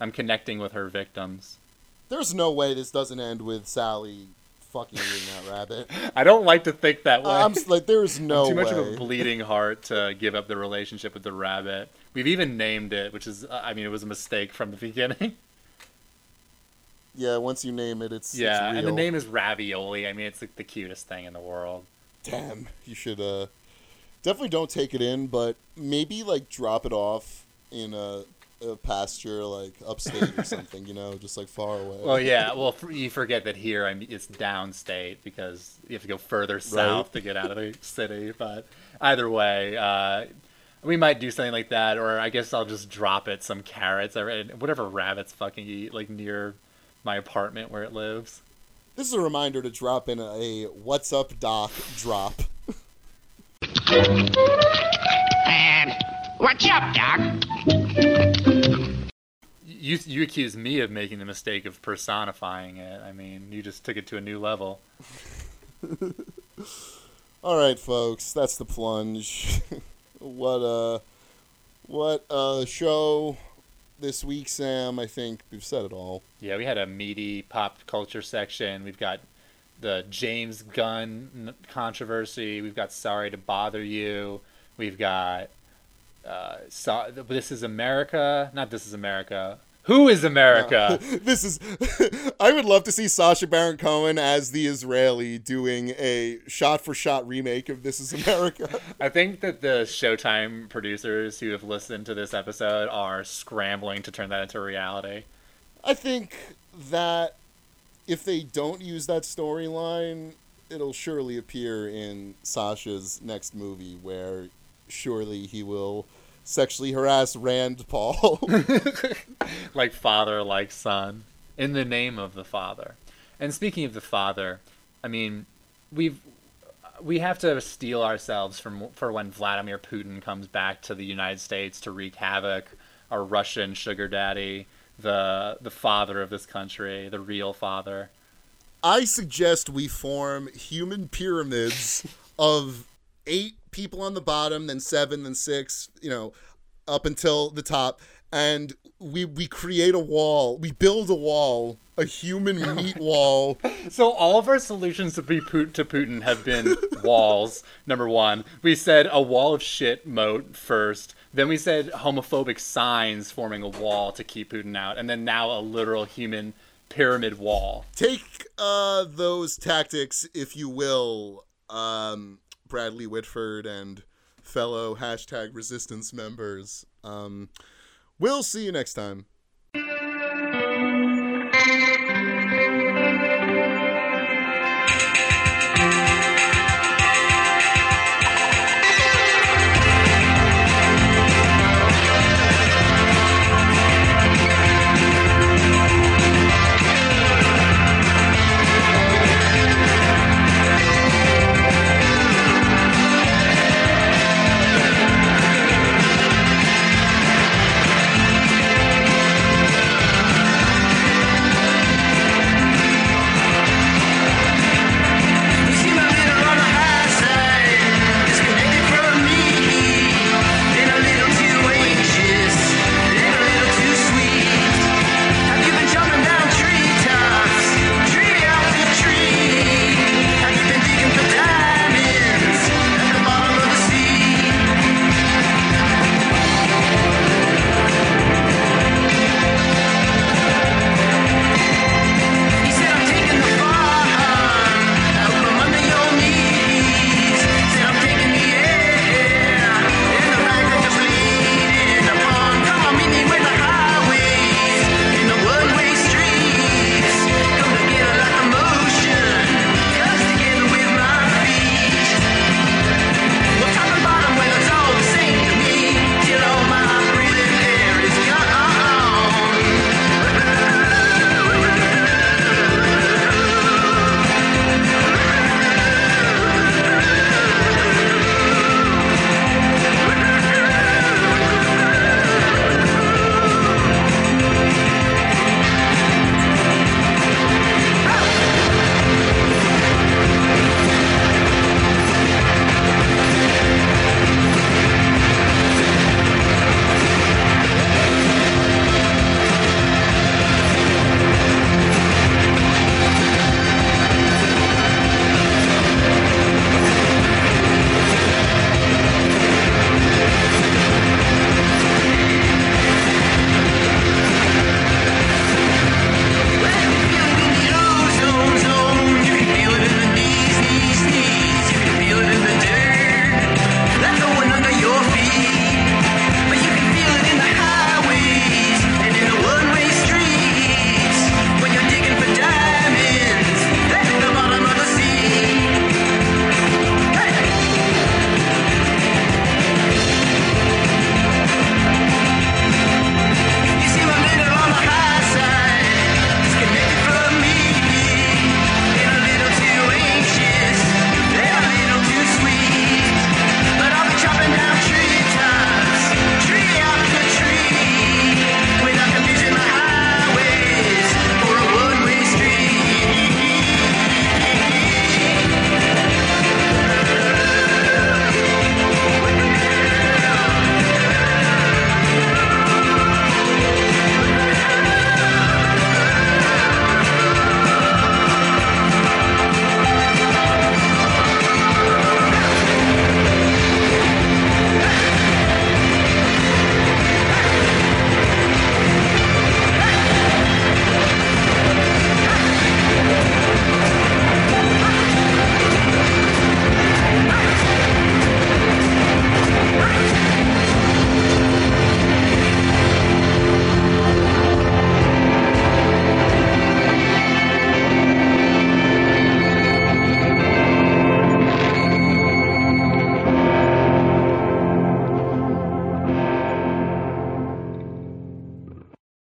S1: I'm connecting with her victims.
S2: There's no way this doesn't end with Sally fucking eating that rabbit.
S1: I don't like to think that way.
S2: I'm like, there's no
S1: too much of a bleeding heart to give up the relationship with the rabbit. We've even named it, which is, I mean, it was a mistake from the beginning.
S2: Yeah, once you name it, it's
S1: yeah,
S2: it's
S1: and the name is Ravioli. I mean, it's like the cutest thing in the world.
S2: Damn, you should uh definitely don't take it in, but maybe like drop it off in a a pasture like upstate or something, you know, just like far away.
S1: Well, yeah. Well, f- you forget that here I mean, it's downstate because you have to go further south to get out of the city. But either way, uh, we might do something like that, or I guess I'll just drop it some carrots or whatever rabbits fucking eat like near my apartment where it lives.
S2: This is a reminder to drop in a "What's up, Doc?" drop.
S12: What's up, Doc?
S1: You you accused me of making the mistake of personifying it. I mean, you just took it to a new level.
S2: All right, folks, that's the plunge. what uh, what uh show this week, Sam? I think we've said it all.
S1: Yeah, we had a meaty pop culture section. We've got the James Gunn controversy. We've got Sorry to Bother You. We've got uh, so- This is America. Not This is America. Who is America?
S2: this is. I would love to see Sacha Baron Cohen as the Israeli doing a shot-for-shot remake of This Is America.
S1: I think that the Showtime producers who have listened to this episode are scrambling to turn that into reality.
S2: I think that if they don't use that storyline, it'll surely appear in Sacha's next movie, where surely he will sexually harass Rand Paul.
S1: like father, like son, in the name of the father. And speaking of the father, I mean, we've we have to steel ourselves from for when Vladimir Putin comes back to the United States to wreak havoc. Our Russian sugar daddy, the the father of this country, the real father.
S2: I suggest we form human pyramids of eight people on the bottom, then seven, then six, you know, up until the top, and we we create a wall. We build a wall, a human meat wall.
S1: So all of our solutions to be Put- to Putin have been walls. Number one, we said a wall of shit moat first. Then we said homophobic signs forming a wall to keep Putin out, and then now a literal human pyramid wall.
S2: Take uh, those tactics, if you will, um, Bradley Whitford and fellow hashtag resistance members. Um, we'll see you next time.